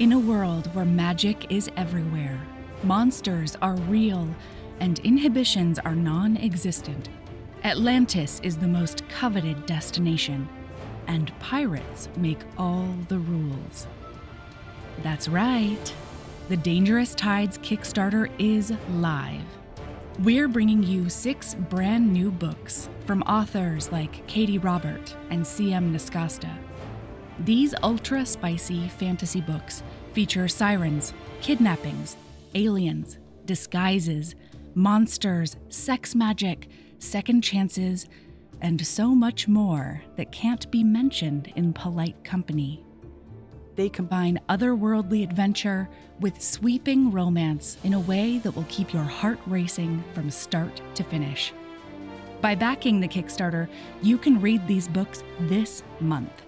In a world where magic is everywhere, monsters are real, and inhibitions are non existent, Atlantis is the most coveted destination, and pirates make all the rules. That's right. The Dangerous Tides Kickstarter is live. We're bringing you six brand new books from authors like Katee Robert and C.M. Nascosta. These ultra spicy fantasy books feature sirens, kidnappings, aliens, disguises, monsters, sex magic, second chances, and so much more that can't be mentioned in polite company. They combine otherworldly adventure with sweeping romance in a way that will keep your heart racing from start to finish. By backing the Kickstarter, you can read these books this month.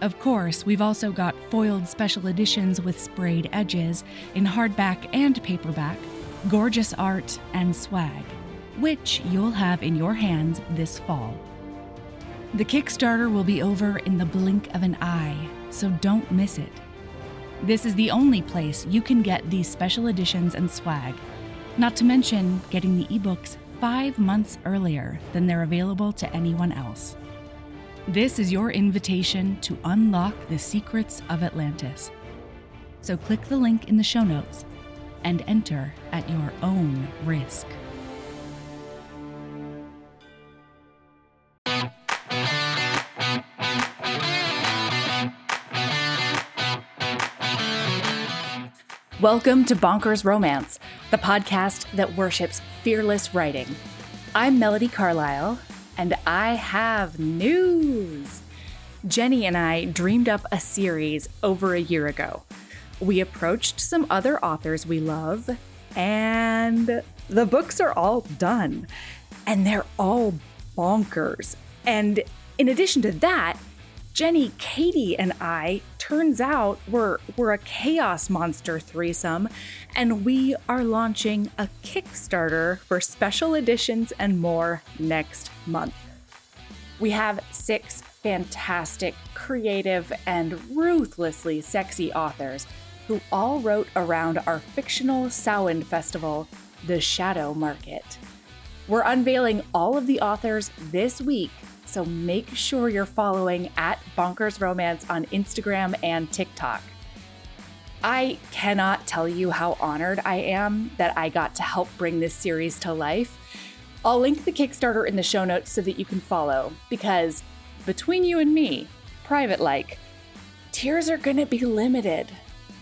Of course, we've also got foiled special editions with sprayed edges in hardback and paperback, gorgeous art, and swag, which you'll have in your hands this fall. The Kickstarter will be over in the blink of an eye, so don't miss it. This is the only place you can get these special editions and swag, not to mention getting the ebooks five months earlier than they're available to anyone else. This is your invitation to unlock the secrets of Atlantis. So click the link in the show notes and enter at your own risk. Welcome to Bonkers Romance, the podcast that worships fearless writing. I'm Melody Carlisle, and I have news. Jenny and I dreamed up a series over a year ago. We approached some other authors we love, and the books are all done. And they're all bonkers. And in addition to that, Jenny, Katie, and I turns out we're we're a chaos monster threesome, and we are launching a Kickstarter for special editions and more next month. We have six fantastic, creative, and ruthlessly sexy authors who all wrote around our fictional Samhain festival, The Shadow Market. We're unveiling all of the authors this week so make sure you're following at Bonkers Romance on Instagram and TikTok. I cannot tell you how honored I am that I got to help bring this series to life. I'll link the Kickstarter in the show notes so that you can follow, because between you and me, private like, tiers are gonna be limited.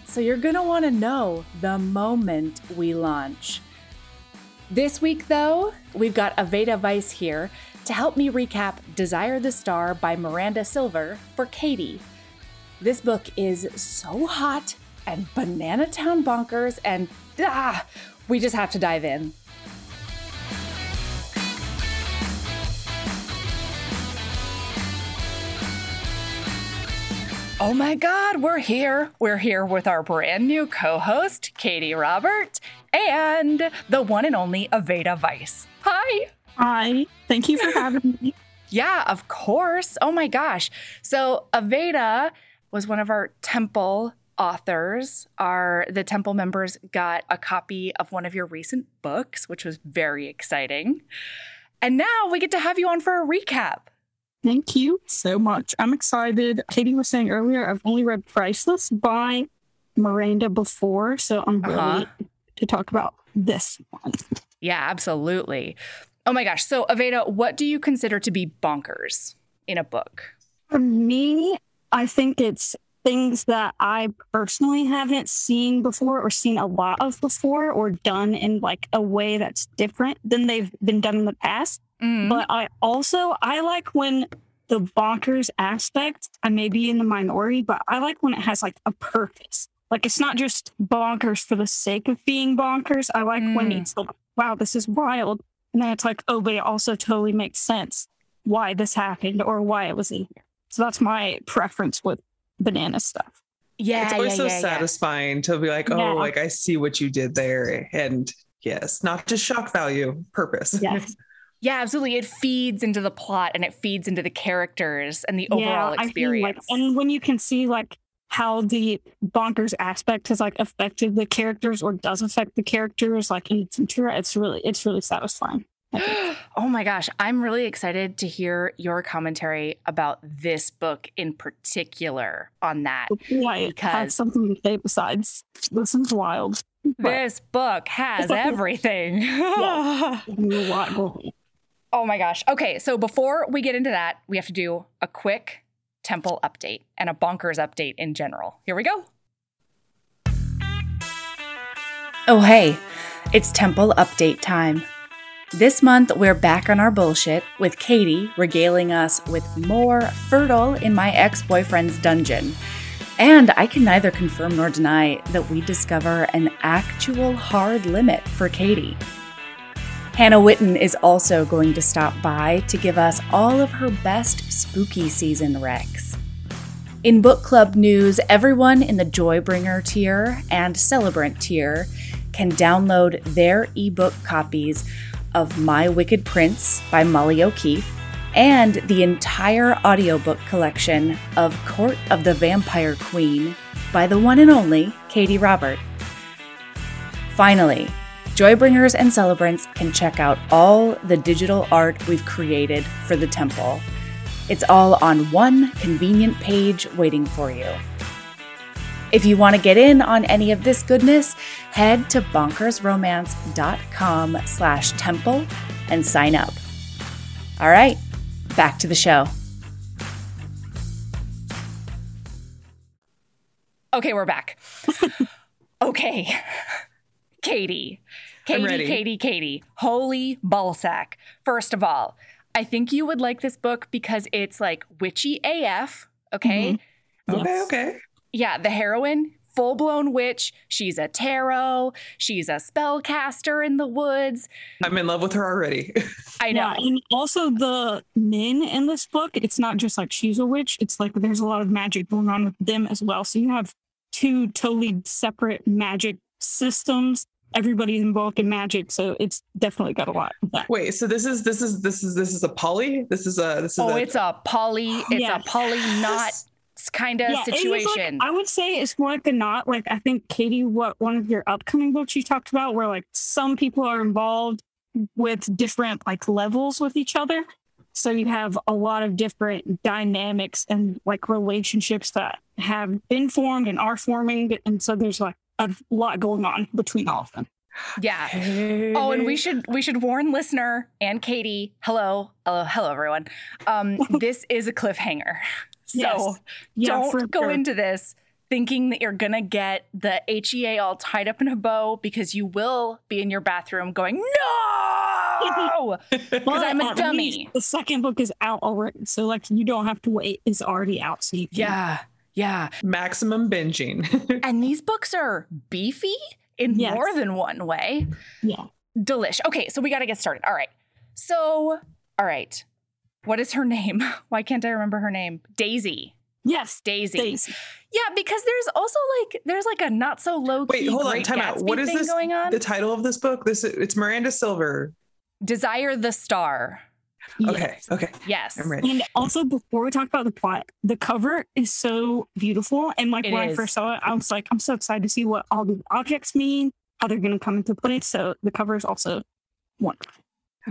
So you're gonna wanna know the moment we launch. This week, though, we've got Aveda Weiss here to help me recap Desire the Star by Miranda Silver for Katie. This book is so hot and Banana Town bonkers, and ah, we just have to dive in. Oh my God, we're here. We're here with our brand new co host, Katee Robert, and the one and only Aveda Weiss. Hi. Hi. Thank you for having me. Yeah, of course. Oh my gosh. So Aveda was one of our temple authors. are the temple members got a copy of one of your recent books, which was very exciting. And now we get to have you on for a recap. Thank you so much. I'm excited. Katie was saying earlier, I've only read Priceless by Miranda before, so I'm really uh-huh. to talk about this one. Yeah, absolutely. Oh my gosh. So, Aveda, what do you consider to be bonkers in a book? For me, I think it's things that I personally haven't seen before or seen a lot of before or done in like a way that's different than they've been done in the past. Mm. But I also I like when the bonkers aspect, I may be in the minority, but I like when it has like a purpose. Like it's not just bonkers for the sake of being bonkers. I like mm. when it's like, wow, this is wild. And then it's like, oh, but it also totally makes sense why this happened or why it was in here. So that's my preference with banana stuff. Yeah. It's always yeah, so yeah, satisfying yeah. to be like, oh, like I see what you did there. And yes, not just shock value, purpose. Yes. Yeah, absolutely. It feeds into the plot and it feeds into the characters and the overall experience. like, and when you can see like how the bonkers aspect has like affected the characters or does affect the characters like in the future. It's really it's really satisfying. oh my gosh, I'm really excited to hear your commentary about this book in particular on that. Why because have something to say besides this is wild. This book has everything. oh my gosh. Okay, so before we get into that, we have to do a quick temple update and a bonkers update in general. Here we go. Oh, hey, it's temple update time. This month, we're back on our bullshit with Katie regaling us with more fertile in my ex boyfriend's dungeon. And I can neither confirm nor deny that we discover an actual hard limit for Katie. Hannah Whitten is also going to stop by to give us all of her best spooky season recs. In book club news, everyone in the Joybringer tier and Celebrant tier can download their ebook copies of My Wicked Prince by Molly O'Keefe and the entire audiobook collection of Court of the Vampire Queen by the one and only Katee Robert. Finally, Joybringers and celebrants can check out all the digital art we've created for the temple. It's all on one convenient page waiting for you. If you want to get in on any of this goodness, head to bonkersromance.com slash temple and sign up. All right, back to the show. Okay, we're back. okay. Katie. Katie, Katie, Katie. Holy ballsack. First of all, I think you would like this book because it's like witchy AF. Okay. Mm-hmm. Okay, okay. Yeah, the heroine, full blown witch. She's a tarot. She's a spellcaster in the woods. I'm in love with her already. I know. Yeah, and also the men in this book, it's not just like she's a witch. It's like there's a lot of magic going on with them as well. So you have two totally separate magic systems. Everybody's involved in magic, so it's definitely got a lot. Wait, so this is this is this is this is a poly? This is a this is oh, a, it's a poly. It's yes. a poly not kind of yeah, situation. Like, I would say it's more like a not like I think Katie, what one of your upcoming books you talked about, where like some people are involved with different like levels with each other. So you have a lot of different dynamics and like relationships that have been formed and are forming. And so there's like a lot going on between all of them. Yeah. Oh, and we should we should warn listener and Katie. Hello, hello, hello, everyone. Um, this is a cliffhanger. So yes. yeah, don't go sure. into this thinking that you're gonna get the HEA all tied up in a bow because you will be in your bathroom going, no, because I'm a dummy. The second book is out already, so like you don't have to wait; it's already out. So you can- yeah, yeah, maximum binging. and these books are beefy in yes. more than one way. Yeah, delish. Okay, so we got to get started. All right, so all right, what is her name? Why can't I remember her name? Daisy. Yes, Daisy. Daisy. Yeah, because there's also like there's like a not so low key. Wait, hold on, time Gatsby out. What is this going on? The title of this book? This it's Miranda Silver. Desire the Star. Okay. Yes. Okay. Yes. I'm ready. And also, before we talk about the plot, the cover is so beautiful. And like it when is. I first saw it, I was like, I'm so excited to see what all the objects mean, how they're going to come into play. So the cover is also wonderful.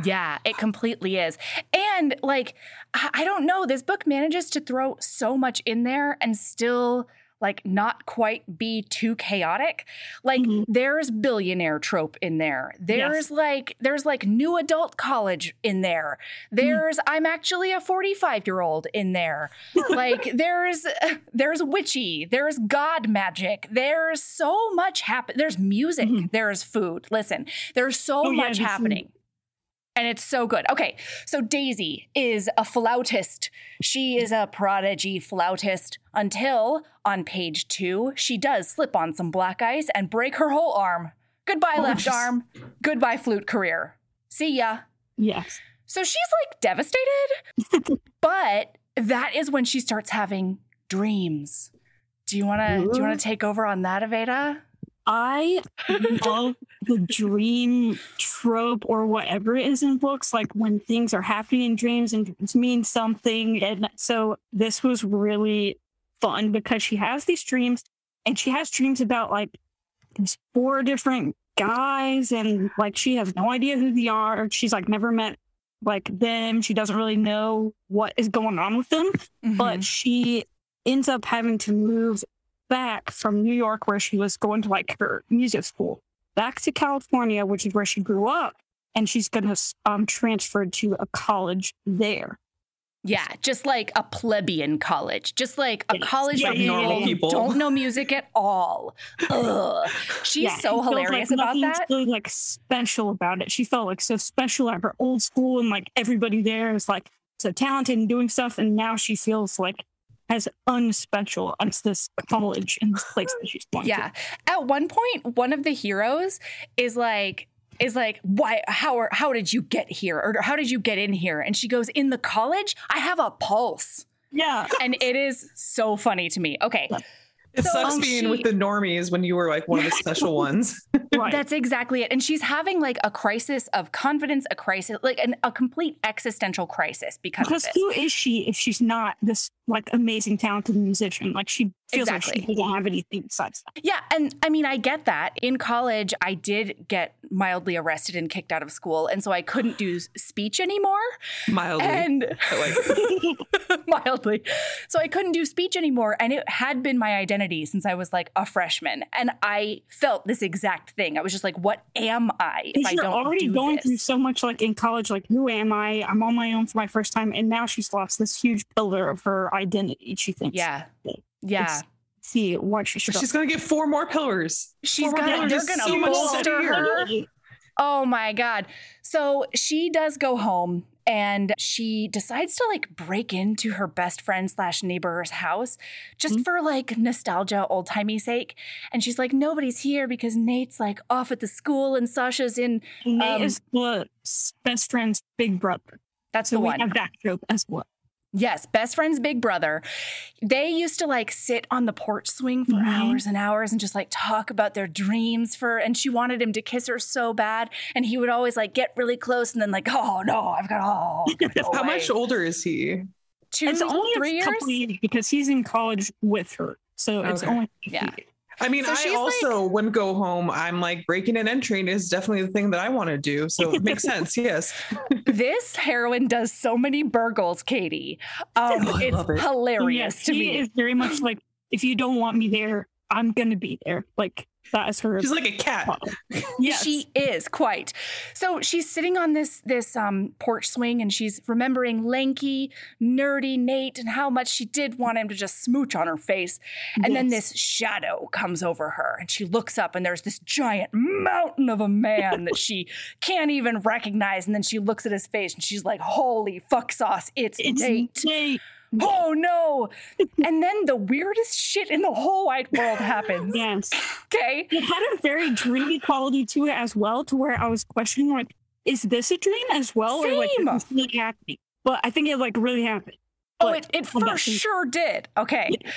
Yeah, it completely is. And like, I don't know, this book manages to throw so much in there and still like not quite be too chaotic. Like mm-hmm. there's billionaire trope in there. There's yes. like there's like new adult college in there. Mm. There's mm-hmm. I'm actually a 45-year-old in there. like there's there's witchy, there's god magic. There's so much happen. There's music, mm-hmm. there's food. Listen, there's so oh, much yeah, happening and it's so good. Okay, so Daisy is a flautist. She is a prodigy flautist until on page two, she does slip on some black ice and break her whole arm. Goodbye, oh, left just... arm. Goodbye, flute career. See ya. Yes. So she's like devastated, but that is when she starts having dreams. Do you want to do you want to take over on that, Aveda? I love the dream trope or whatever it is in books, like when things are happening in dreams and dreams mean something. And so this was really fun because she has these dreams and she has dreams about like these four different guys and like she has no idea who they are. She's like never met like them. She doesn't really know what is going on with them, mm-hmm. but she ends up having to move back from New York where she was going to like her music school back to California, which is where she grew up, and she's going to um, transfer to a college there. Yeah, just like a plebeian college, just like a college yeah, yeah, normal yeah, people don't know music at all. Ugh. She's so hilarious like about that. Really like special about it. She felt like so special at her old school, and like everybody there is like so talented and doing stuff. And now she feels like as unspecial as this college and this place that she's going yeah. to. At one point, one of the heroes is like is like, why, how, are, how did you get here? Or how did you get in here? And she goes, in the college, I have a pulse. Yeah. And it is so funny to me. Okay. It so sucks um, being she, with the normies when you were like one of the special ones. right. That's exactly it. And she's having like a crisis of confidence, a crisis, like an, a complete existential crisis because because who is she if she's not this like amazing talented musician? Like she feels exactly. like she doesn't have anything besides that. Yeah, and I mean I get that. In college, I did get mildly arrested and kicked out of school, and so I couldn't do speech anymore. Mildly, and like mildly, so I couldn't do speech anymore, and it had been my identity since I was like a freshman, and I felt this exact thing. I was just like, "What am I if I don't?" Already do going this? through so much, like in college, like who am I? I'm on my own for my first time, and now she's lost this huge pillar of her identity. She thinks, yeah, yeah see what she She's gonna get four more pillars. She's four gonna they're gonna so bolster her. Oh my god. So she does go home and she decides to like break into her best friend slash neighbor's house just mm-hmm. for like nostalgia, old timey sake. And she's like, nobody's here because Nate's like off at the school and Sasha's in. Nate um, is the best friend's big brother. That's so the one. We have that trope as well. Yes, best friend's big brother. They used to like sit on the porch swing for mm-hmm. hours and hours and just like talk about their dreams for and she wanted him to kiss her so bad and he would always like get really close and then like oh no, I've got oh. Go How much older is he? Two, it's only three years? years because he's in college with her. So it's okay. only yeah. I mean, so I also like, wouldn't go home. I'm like breaking and entering is definitely the thing that I want to do. So it makes sense. Yes. this heroine does so many burgles, Katie. Um, oh, it's it. hilarious yes, to me. is very much like, if you don't want me there, I'm going to be there. Like, that is her. She's like a cat. yes. She is quite. So she's sitting on this this um, porch swing and she's remembering lanky, nerdy Nate and how much she did want him to just smooch on her face. And yes. then this shadow comes over her and she looks up and there's this giant mountain of a man that she can't even recognize. And then she looks at his face and she's like, "Holy fuck sauce! It's, it's Nate." Nate oh no. and then the weirdest shit in the whole wide world happens. Yes. Okay. It had a very dreamy quality to it as well, to where I was questioning, like, is this a dream as well? Same. Or like, is this really happening? But I think it like really happened. Oh, it, it for sure did. Okay. Yeah.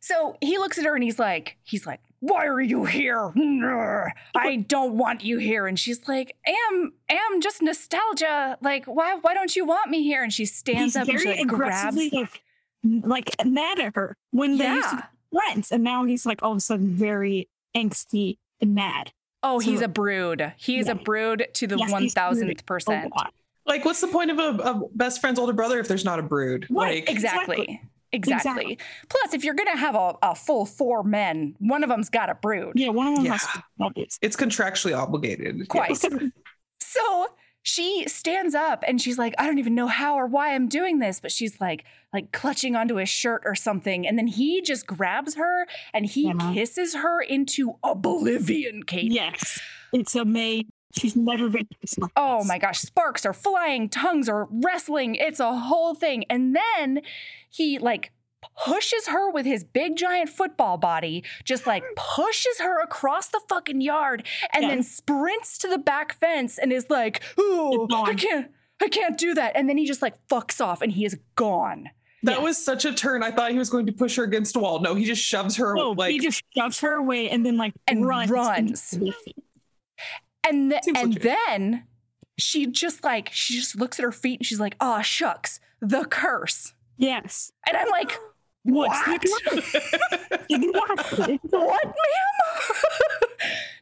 So he looks at her and he's like, he's like, why are you here? I don't want you here. And she's like, am, am just nostalgia. Like, why, why don't you want me here? And she stands he's up and she like grabs. Like, like mad at her when they yeah. friends. And now he's like all of a sudden very angsty and mad. Oh, so, he's a brood. He's yeah. a brood to the yes, 1000th percent. Like, what's the point of a, a, best friend's older brother if there's not a brood? Right, like, exactly. exactly. Exactly. exactly. Plus, if you're going to have a, a, full four men, one of them's got a brood. Yeah, one of them yeah. has to. It's contractually obligated. Quite. so she stands up and she's like, I don't even know how or why I'm doing this, but she's like, like clutching onto his shirt or something. And then he just grabs her and he yeah. kisses her into oblivion, Kate. Yes. It's amazing. She's never been. To this much. Oh my gosh, sparks are flying, tongues are wrestling. It's a whole thing. And then he like pushes her with his big giant football body, just like pushes her across the fucking yard and then sprints to the back fence and is like, "Ooh, I can't I can't do that." And then he just like fucks off and he is gone. That was such a turn. I thought he was going to push her against a wall. No, he just shoves her no, like he just shoves her away and then like and runs. runs. And th- and legit. then she just like she just looks at her feet and she's like, "Oh shucks, the curse." Yes. And I'm like, What? what, ma'am?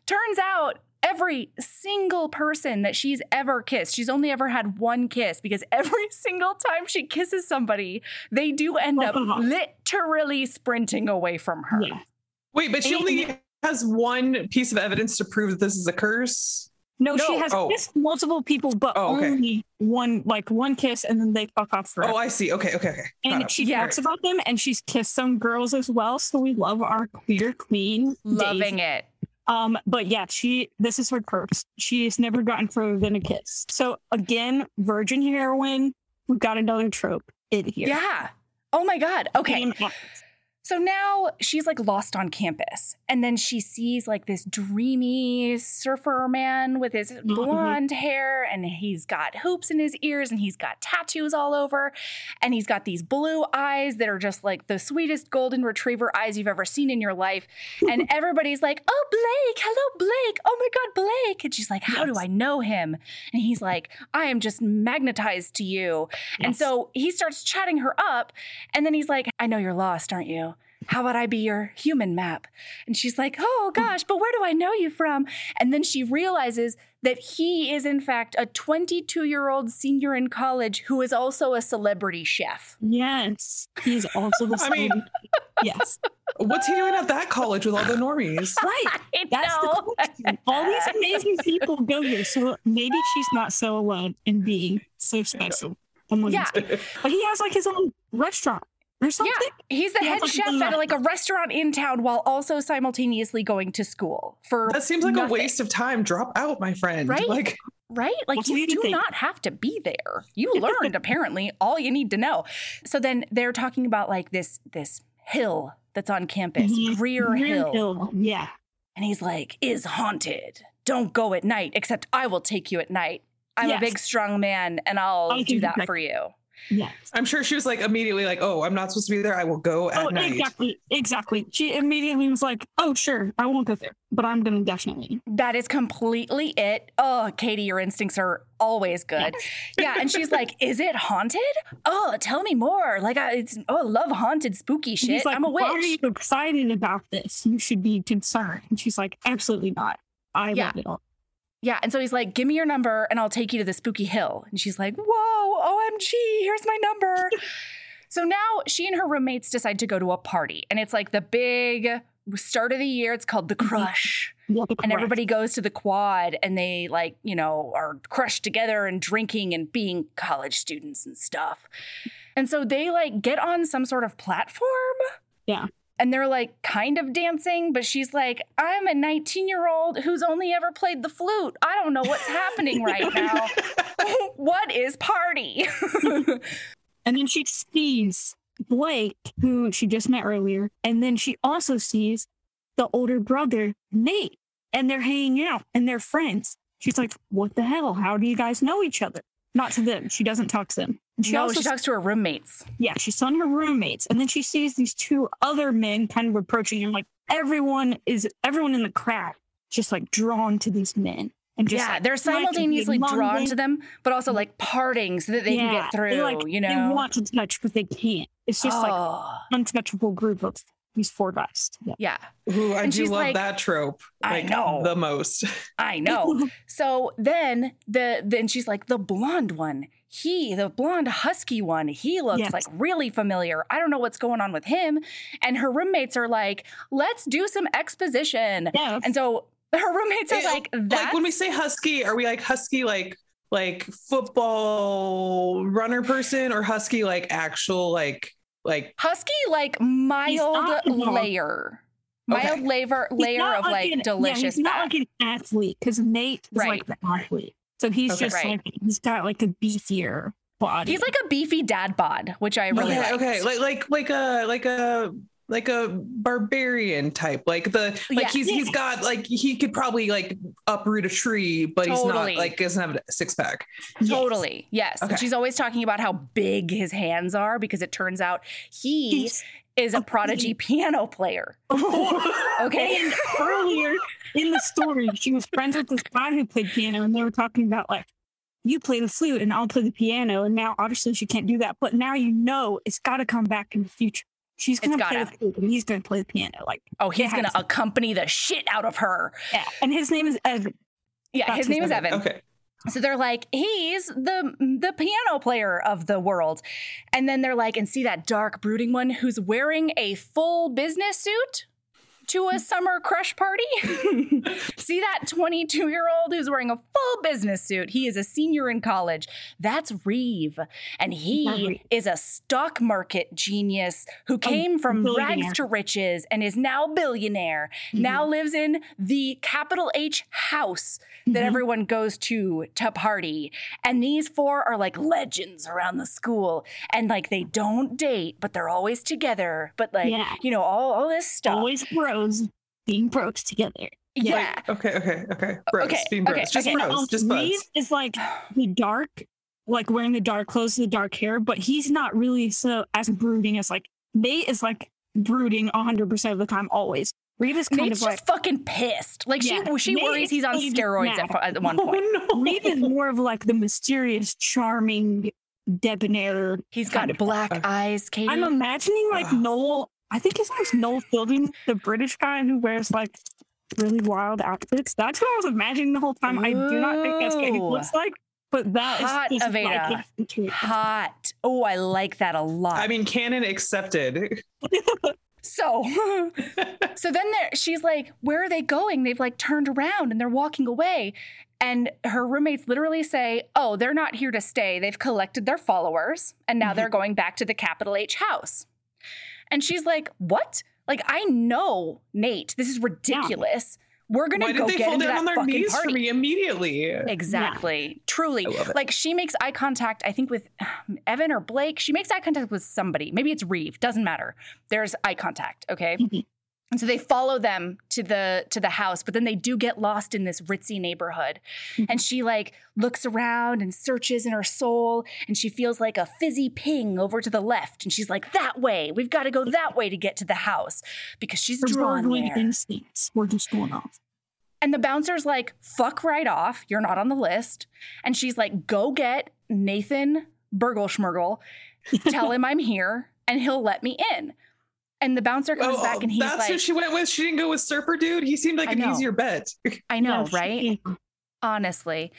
Turns out every single person that she's ever kissed, she's only ever had one kiss because every single time she kisses somebody, they do end up literally sprinting away from her. Yeah. Wait, but she only has one piece of evidence to prove that this is a curse. No, no. she has oh. kissed multiple people, but oh, okay. only one, like one kiss, and then they fuck off forever. Oh, I see. Okay, okay, okay. Got and she talks about them, and she's kissed some girls as well. So we love our queer queen. Loving Daisy. it. Um, but yeah, she this is her curse. She's never gotten further than a kiss. So again, virgin heroine. We've got another trope in here. Yeah. Oh my god. Okay. So now she's like lost on campus. And then she sees like this dreamy surfer man with his mm-hmm. blonde mm-hmm. hair, and he's got hoops in his ears, and he's got tattoos all over. And he's got these blue eyes that are just like the sweetest golden retriever eyes you've ever seen in your life. And everybody's like, Oh, Blake, hello, Blake. Oh my God, Blake. And she's like, How yes. do I know him? And he's like, I am just magnetized to you. Yes. And so he starts chatting her up. And then he's like, I know you're lost, aren't you? How about I be your human map? And she's like, Oh gosh, but where do I know you from? And then she realizes that he is, in fact, a 22 year old senior in college who is also a celebrity chef. Yes. He's also the I mean, yes. What's he doing at that college with all the normies? Right. That's know. the question. All these amazing people go here. So maybe she's not so alone in being so special. Yeah. But he has like his own restaurant or something. Yeah, he's the he head chef at like a restaurant in town while also simultaneously going to school. For that seems like nothing. a waste of time. Drop out, my friend. Right? Like, right? Like you do not have to be there. You learned apparently all you need to know. So then they're talking about like this this hill that's on campus, mm-hmm. Greer, Greer hill. hill. Yeah. And he's like, is haunted. Don't go at night, except I will take you at night. I'm yes. a big, strong man, and I'll, I'll do that for you. Yes. I'm sure she was like immediately like, "Oh, I'm not supposed to be there. I will go at oh, night." Exactly. Exactly. She immediately was like, "Oh, sure. I won't go there, but I'm going to definitely." That is completely it. Oh, Katie, your instincts are always good. Yes. yeah, and she's like, "Is it haunted? Oh, tell me more. Like I it's oh, love haunted spooky shit. Like, I'm a witch." Why are you excited about this? You should be concerned. And she's like, "Absolutely not. I yeah. love it all." Yeah. And so he's like, give me your number and I'll take you to the spooky hill. And she's like, whoa, OMG, here's my number. so now she and her roommates decide to go to a party. And it's like the big start of the year. It's called the mm-hmm. crush. Yeah, the and everybody goes to the quad and they like, you know, are crushed together and drinking and being college students and stuff. And so they like get on some sort of platform. Yeah and they're like kind of dancing, but she's like, I'm a 19 year old who's only ever played the flute. I don't know what's happening right now. what is party? and then she sees Blake, who she just met earlier, and then she also sees the older brother, Nate, and they're hanging out and they're friends. She's like, What the hell? How do you guys know each other? Not to them. She doesn't talk to them. she no, she talks to her roommates. Yeah, she's on her roommates, and then she sees these two other men kind of approaching him. Like everyone is, everyone in the crowd, just like drawn to these men. And just, yeah, like, they're simultaneously drawn to them, but also like parting so that they yeah, can get through. Like, you know, they want to touch, but they can't. It's just oh. like untouchable group of these four guys. Yeah. yeah. Ooh, I and do love like, that trope. Like, I know the most. I know. so then the then she's like the blonde one. He, the blonde husky one, he looks yes. like really familiar. I don't know what's going on with him. And her roommates are like, let's do some exposition. Yes. And so her roommates are like, like when we say husky, are we like husky like like football runner person or husky like actual like like husky, like mild layer. Mild okay. layer layer of like, an, delicious. Yeah, he's not like an athlete because Nate is right. like the athlete. So he's okay, just right. like he's got like a beefier body. He's like a beefy dad bod, which I really okay, okay. Like like like a like a like a barbarian type like the like yeah. he's he's got like he could probably like uproot a tree but totally. he's not like doesn't have a six pack totally yes, yes. Okay. she's always talking about how big his hands are because it turns out he he's is a prodigy piano player okay and earlier in the story she was friends with this guy who played piano and they were talking about like you play the flute and I'll play the piano. And now obviously she can't do that. But now you know it's got to come back in the future She's gonna play the flute and he's gonna play the piano. Like oh, he's gonna accompany the shit out of her. Yeah, and his name is Evan. Yeah, That's his name is Evan. Okay. So they're like, he's the the piano player of the world. And then they're like, and see that dark brooding one who's wearing a full business suit? To a summer crush party. See that 22 year old who's wearing a full business suit? He is a senior in college. That's Reeve. And he is a stock market genius who came from rags to riches and is now a billionaire, mm-hmm. now lives in the capital H house that mm-hmm. everyone goes to to party. And these four are like legends around the school. And like they don't date, but they're always together. But like, yeah. you know, all, all this stuff. Always bros being bros together. Yeah. Like, okay, okay, okay. Bros, okay, being bros. Okay, just okay. bros, um, just bros. Reeve is like the dark, like wearing the dark clothes, the dark hair, but he's not really so as brooding as like Nate is like brooding 100% of the time, always. Reeve is kind Nate's of like fucking pissed. Like yeah, she she Nate worries he's on steroids at, at, one oh, point. Oh, no. Reeve is more of like the mysterious, charming, debonair. He's got black eyes. Katie. I'm imagining like Noel I think his name's Noel Fielding, the British guy who wears like really wild outfits. That's what I was imagining the whole time. Ooh. I do not think that's what he looks like, but that Hot, is, is Aveda. Like Hot. Oh, I like that a lot. I mean, canon accepted. so, so then there, she's like, "Where are they going?" They've like turned around and they're walking away. And her roommates literally say, Oh, they're not here to stay. They've collected their followers and now mm-hmm. they're going back to the capital H house. And she's like, What? Like, I know, Nate, this is ridiculous. Yeah. We're gonna Why go did they get fall down on their knees party. for me immediately. Exactly, yeah. truly. Like she makes eye contact. I think with Evan or Blake. She makes eye contact with somebody. Maybe it's Reeve. Doesn't matter. There's eye contact. Okay. Mm-hmm. And so they follow them to the to the house, but then they do get lost in this ritzy neighborhood. Mm-hmm. And she like looks around and searches in her soul and she feels like a fizzy ping over to the left and she's like that way. We've got to go that way to get to the house because she's her drawn there. instincts were just going off. And the bouncer's like, "Fuck right off. You're not on the list." And she's like, "Go get Nathan Burgle Tell him I'm here and he'll let me in." And the bouncer comes oh, back and he's that's like, who she went with. She didn't go with Surfer Dude. He seemed like an easier bet. I know, right? Honestly.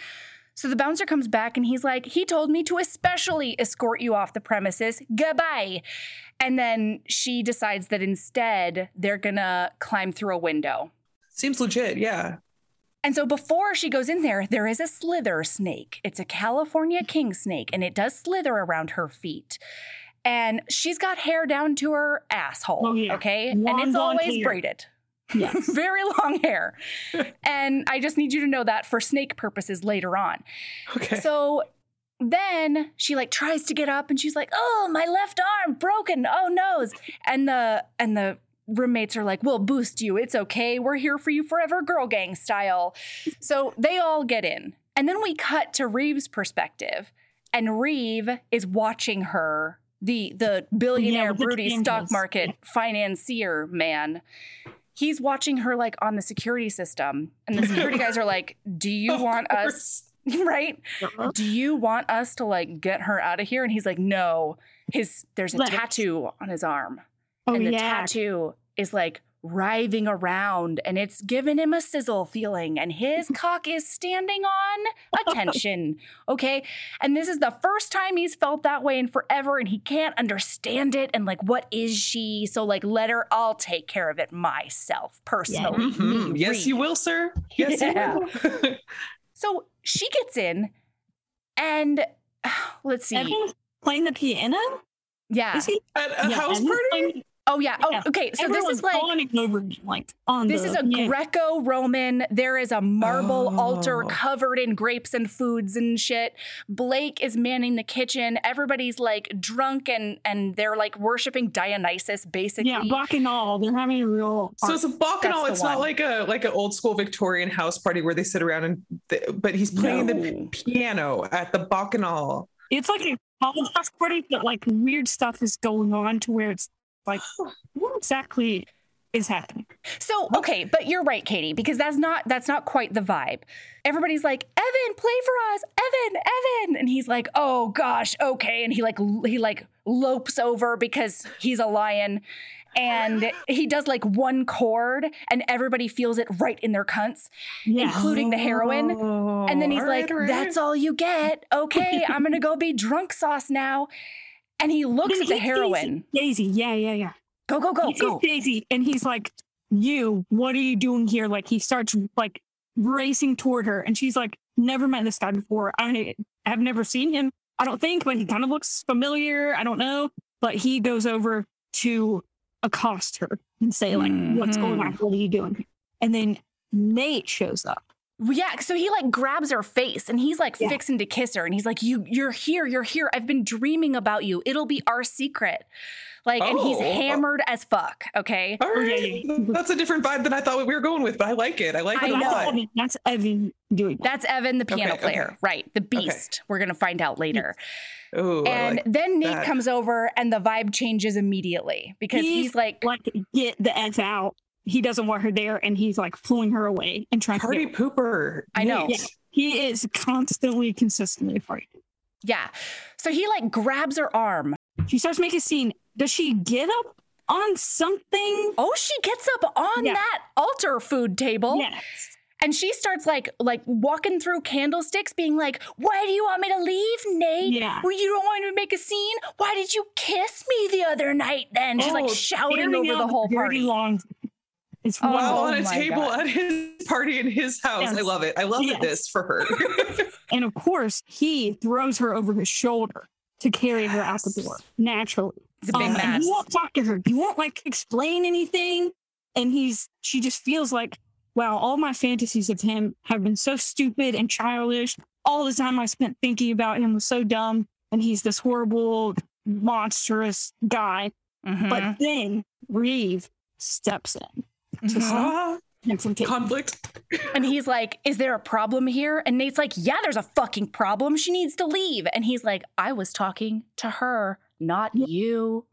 So the bouncer comes back and he's like, he told me to especially escort you off the premises. Goodbye. And then she decides that instead they're gonna climb through a window. Seems legit, yeah. And so before she goes in there, there is a slither snake. It's a California king snake, and it does slither around her feet and she's got hair down to her asshole. Oh, yeah. Okay. Long, and it's always hair. braided. Yes. Very long hair. and I just need you to know that for snake purposes later on. Okay. So then she like tries to get up and she's like, "Oh, my left arm broken. Oh no." And the and the roommates are like, "We'll boost you. It's okay. We're here for you forever, girl gang style." So they all get in. And then we cut to Reeve's perspective, and Reeve is watching her the the billionaire yeah, broody stock market financier man. He's watching her like on the security system and the security guys are like do you want us right? Uh-huh. do you want us to like get her out of here? And he's like no. His there's a Let tattoo it. on his arm. Oh, and the yeah. tattoo is like writhing around and it's given him a sizzle feeling and his cock is standing on attention okay? And this is the first time he's felt that way in forever and he can't understand it and like what is she? So like let her i'll take care of it myself personally. Yeah. mm-hmm. yes you will sir. Yes yeah. you will. So she gets in and let's see. Evan's playing the piano? Yeah. Is he at a yeah, house party Oh yeah. Oh, okay. So this is like over, like on this the, is a yeah. Greco-Roman. There is a marble oh. altar covered in grapes and foods and shit. Blake is manning the kitchen. Everybody's like drunk and and they're like worshiping Dionysus, basically. Yeah, bacchanal. They're having a real. So it's a bacchanal. It's one. not like a like an old school Victorian house party where they sit around and. but he's playing no. the piano at the bacchanal. It's like a college house party, but like weird stuff is going on to where it's like what exactly is happening So okay, but you're right, Katie, because that's not that's not quite the vibe. Everybody's like, Evan, play for us, Evan, Evan, and he's like, oh gosh, okay, and he like he like lopes over because he's a lion, and he does like one chord, and everybody feels it right in their cunts, yeah. including the heroine. and then he's oh, all like, right. "That's all you get. Okay, I'm gonna go be drunk sauce now." And he looks at the heroine. Daisy. Daisy, yeah, yeah, yeah. Go, go, go, he go. Daisy, and he's like, "You, what are you doing here?" Like he starts like racing toward her, and she's like, "Never met this guy before. I have never seen him. I don't think, but he kind of looks familiar. I don't know." But he goes over to accost her and say like, mm-hmm. "What's going on? Mm-hmm. What are you doing?" And then Nate shows up. Yeah, so he like grabs her face and he's like yeah. fixing to kiss her and he's like, "You you're here, you're here. I've been dreaming about you. It'll be our secret." Like, oh. and he's oh, hammered as fuck. Okay. All right. That's a different vibe than I thought we were going with, but I like it. I like it I a lot. That's Evan doing that. That's Evan, the piano okay, player. Okay. Right. The beast. Okay. We're going to find out later. Ooh, and like then Nate that. comes over and the vibe changes immediately because he's, he's like, like, get the F out. He doesn't want her there and he's like pulling her away and trying Party to. Party pooper. I know. Yeah, he is constantly, consistently fighting. Yeah. So he like grabs her arm. She starts making a scene does she get up on something? Oh, she gets up on yeah. that altar food table. Yes. And she starts like like walking through candlesticks, being like, "Why do you want me to leave, Nate? Yeah. Well, you don't want me to make a scene. Why did you kiss me the other night?" Then she's oh, like shouting over the whole party. Long. It's oh, on a table God. at his party in his house. Yes. I love it. I love yes. this for her. and of course, he throws her over his shoulder to carry yes. her out the door naturally. It's a big um, match. You won't talk to her. You won't like explain anything. And he's she just feels like, wow, all my fantasies of him have been so stupid and childish. All the time I spent thinking about him was so dumb. And he's this horrible, monstrous guy. Mm-hmm. But then Reeve steps in. To uh-huh. Conflict. and he's like, Is there a problem here? And Nate's like, Yeah, there's a fucking problem. She needs to leave. And he's like, I was talking to her not you.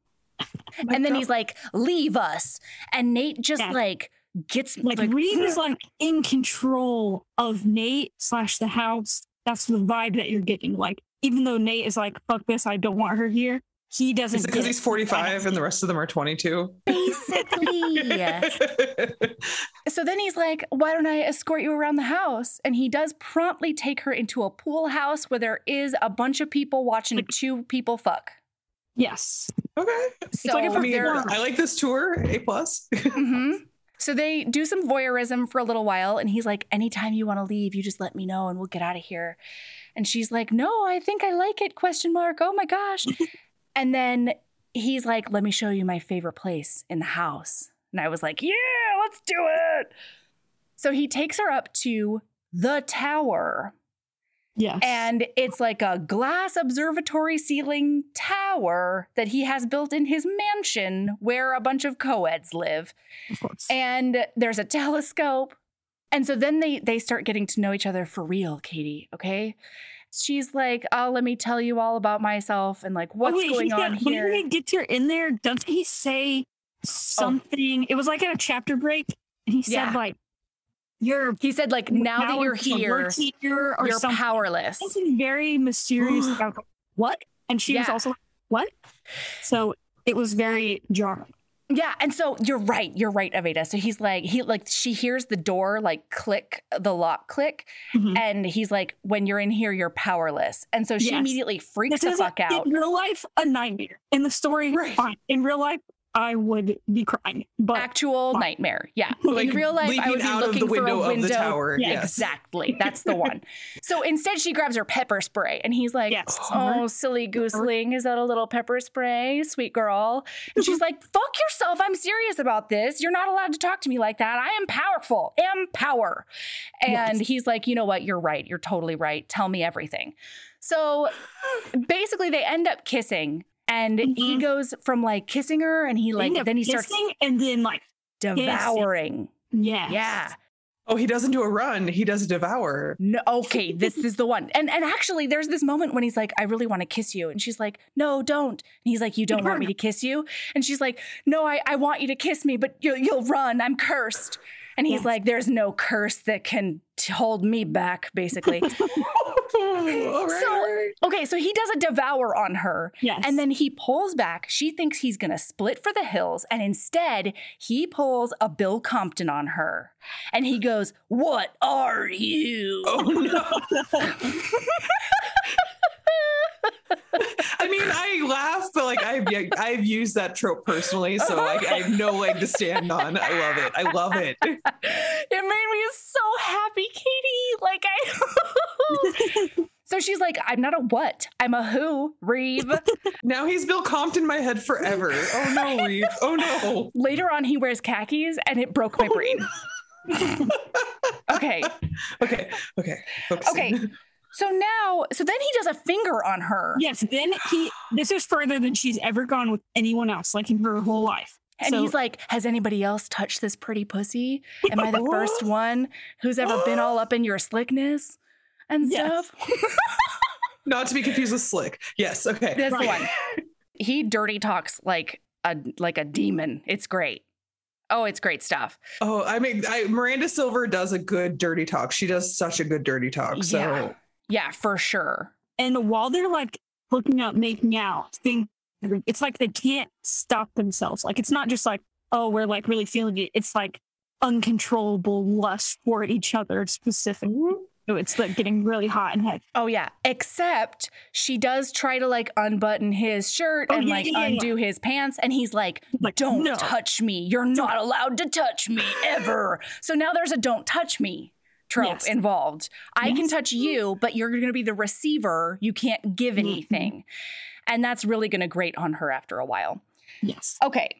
and then God. he's like, leave us. And Nate just yeah. like gets like, like Reeve is like in control of Nate slash the house. That's the vibe that you're getting. Like, even though Nate is like, fuck this, I don't want her here. He doesn't Is it because he's 45 and the rest of them are 22. Basically. so then he's like, Why don't I escort you around the house? And he does promptly take her into a pool house where there is a bunch of people watching two people fuck. Yes. Okay. So like I, mean, I like this tour. A plus. mm-hmm. So they do some voyeurism for a little while, and he's like, "Anytime you want to leave, you just let me know, and we'll get out of here." And she's like, "No, I think I like it." Question mark. Oh my gosh. and then he's like, "Let me show you my favorite place in the house." And I was like, "Yeah, let's do it." So he takes her up to the tower Yes. And it's like a glass observatory ceiling tower that he has built in his mansion where a bunch of co-eds live. Of course. And there's a telescope. And so then they they start getting to know each other for real, Katie, okay? She's like, "Oh, let me tell you all about myself and like oh, what's oh, wait, going on here." When he gets here in there, doesn't he say oh. something? Oh. It was like at a chapter break. And he said yeah. like you're he said like now that you're here, you're something. powerless. Something very mysterious about what? And she yeah. was also like, what? So it was very jarring. Yeah, and so you're right. You're right, Aveda. So he's like, he like she hears the door like click, the lock click, mm-hmm. and he's like, "When you're in here, you're powerless." And so she yes. immediately freaks this the fuck out. In real life, a nightmare. In the story, right. fine. In real life, I would be crying. But actual nightmare. Yeah. Like, In real life, I would be looking for a window. tower. Yes. Exactly. That's the one. so instead, she grabs her pepper spray, and he's like, yes. "Oh, uh-huh. silly gooseling, is that a little pepper spray, sweet girl?" And she's like, "Fuck yourself. I'm serious about this. You're not allowed to talk to me like that. I am powerful. Am power." And yes. he's like, "You know what? You're right. You're totally right. Tell me everything." So basically, they end up kissing and mm-hmm. he goes from like kissing her and he like then he starts and then like devouring. Yeah. Yeah. Oh, he doesn't do a run. He does a devour. No, okay, this is the one. And and actually, there's this moment when he's like, "I really want to kiss you," and she's like, "No, don't." And he's like, "You don't want me to kiss you?" And she's like, "No, I, I want you to kiss me, but you'll you'll run. I'm cursed." And he's yes. like, "There's no curse that can hold me back." Basically. Oh, so, okay, so he does a devour on her. Yes. And then he pulls back. She thinks he's going to split for the hills. And instead, he pulls a Bill Compton on her. And he goes, What are you? Oh, no. I mean, I laugh, but like I've I've used that trope personally, so like I have no leg to stand on. I love it. I love it. It made me so happy, Katee. Like I. so she's like, I'm not a what? I'm a who, Reeve. now he's Bill Compton in my head forever. Oh no, Reeve. Oh no. Later on, he wears khakis, and it broke my oh, brain. okay. Okay. Okay. Focusing. Okay. So now, so then he does a finger on her. Yes, then he, this is further than she's ever gone with anyone else, like in her whole life. And so, he's like, Has anybody else touched this pretty pussy? Am I the first one who's ever been all up in your slickness and stuff? Yes. Not to be confused with slick. Yes. Okay. This right. one. He dirty talks like a like a demon. It's great. Oh, it's great stuff. Oh, I mean, I, Miranda Silver does a good dirty talk. She does such a good dirty talk. So yeah. Yeah, for sure. And while they're like hooking up, making out, think it's like they can't stop themselves. Like it's not just like, oh, we're like really feeling it. It's like uncontrollable lust for each other specifically. So it's like getting really hot and heavy. Oh yeah. Except she does try to like unbutton his shirt oh, and yeah, like yeah, undo yeah. his pants, and he's like, like "Don't no. touch me. You're not allowed to touch me ever." so now there's a "Don't touch me." Trope yes. involved. I yes. can touch you, but you're going to be the receiver. You can't give mm-hmm. anything. Mm-hmm. And that's really going to grate on her after a while. Yes. Okay.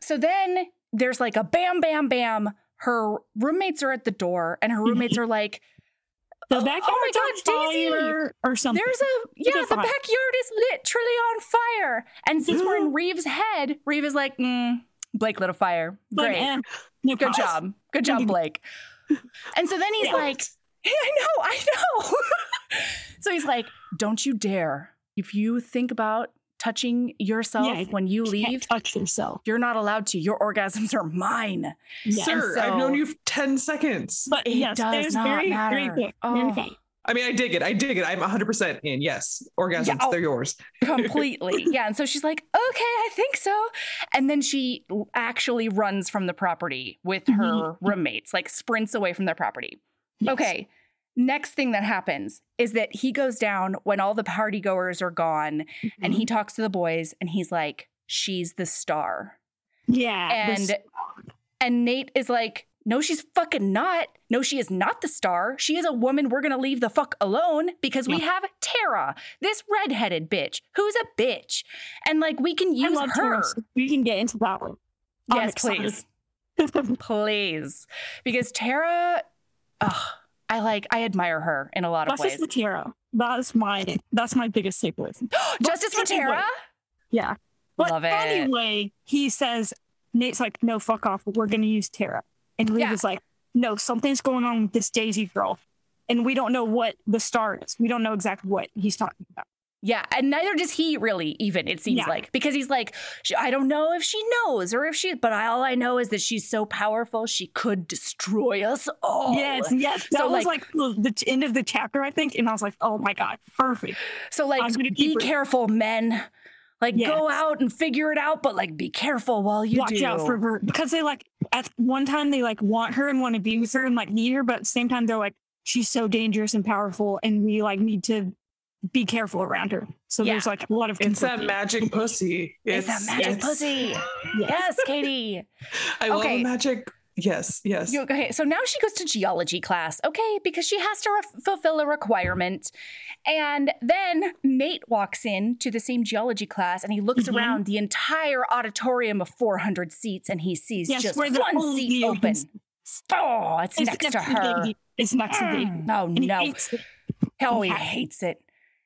So then there's like a bam, bam, bam. Her roommates are at the door, and her roommates are like, the backyard oh my god, Daisy or something. There's a yeah, the backyard is literally on fire. And since we're in Reeve's head, Reeve is like, mm, Blake lit a fire. Great, eh, no good job, good job, Blake. And so then he's yeah. like, hey, I know, I know. so he's like, don't you dare. If you think about touching yourself yeah, when you, you leave, touch yourself. You're not allowed to. Your orgasms are mine. Sir, so, I've known you for 10 seconds. But it yes, does not very, matter. Very quick. Oh. I mean, I dig it. I dig it. I'm 100% in. Yes. Orgasms, yeah, oh, they're yours. completely. Yeah. And so she's like, okay, I think so. And then she actually runs from the property with her mm-hmm. roommates, like sprints away from their property. Yes. Okay. Next thing that happens is that he goes down when all the party goers are gone mm-hmm. and he talks to the boys and he's like, she's the star. Yeah. And, and Nate is like, no, she's fucking not. No, she is not the star. She is a woman we're gonna leave the fuck alone because we have Tara, this redheaded bitch, who's a bitch. And like we can use her. Tara. We can get into that one. yes, please. please. Because Tara, ugh, I like I admire her in a lot of ways. Justice for Tara. That's my that's my biggest takeaway. Justice for Tara? Yeah. But Love it. Anyway, he says Nate's like, no, fuck off. We're gonna use Tara. And Reeve yeah. is like, no, something's going on with this Daisy girl. And we don't know what the star is. We don't know exactly what he's talking about. Yeah, and neither does he really, even, it seems yeah. like, because he's like, I don't know if she knows or if she, but all I know is that she's so powerful, she could destroy us all. Yes, yes. That so, was like, like the end of the chapter, I think. And I was like, oh my God, perfect. So, like, be careful, men. Like yes. go out and figure it out, but like be careful while you watch do. out for her because they like at one time they like want her and want to be with her and like need her, but at the same time they're like she's so dangerous and powerful, and we like need to be careful around her. So yeah. there's like a lot of it's that magic pussy. It's, it's that magic pussy. Yes, yes Katee. I okay. love magic Yes, yes. You, okay, so now she goes to geology class, okay, because she has to re- fulfill a requirement. And then Nate walks in to the same geology class and he looks mm-hmm. around the entire auditorium of 400 seats and he sees yes, just one seat open. Oh, it's, it's next, to her. It's next to mm. Oh, no. Oh, he hates it. he hates it.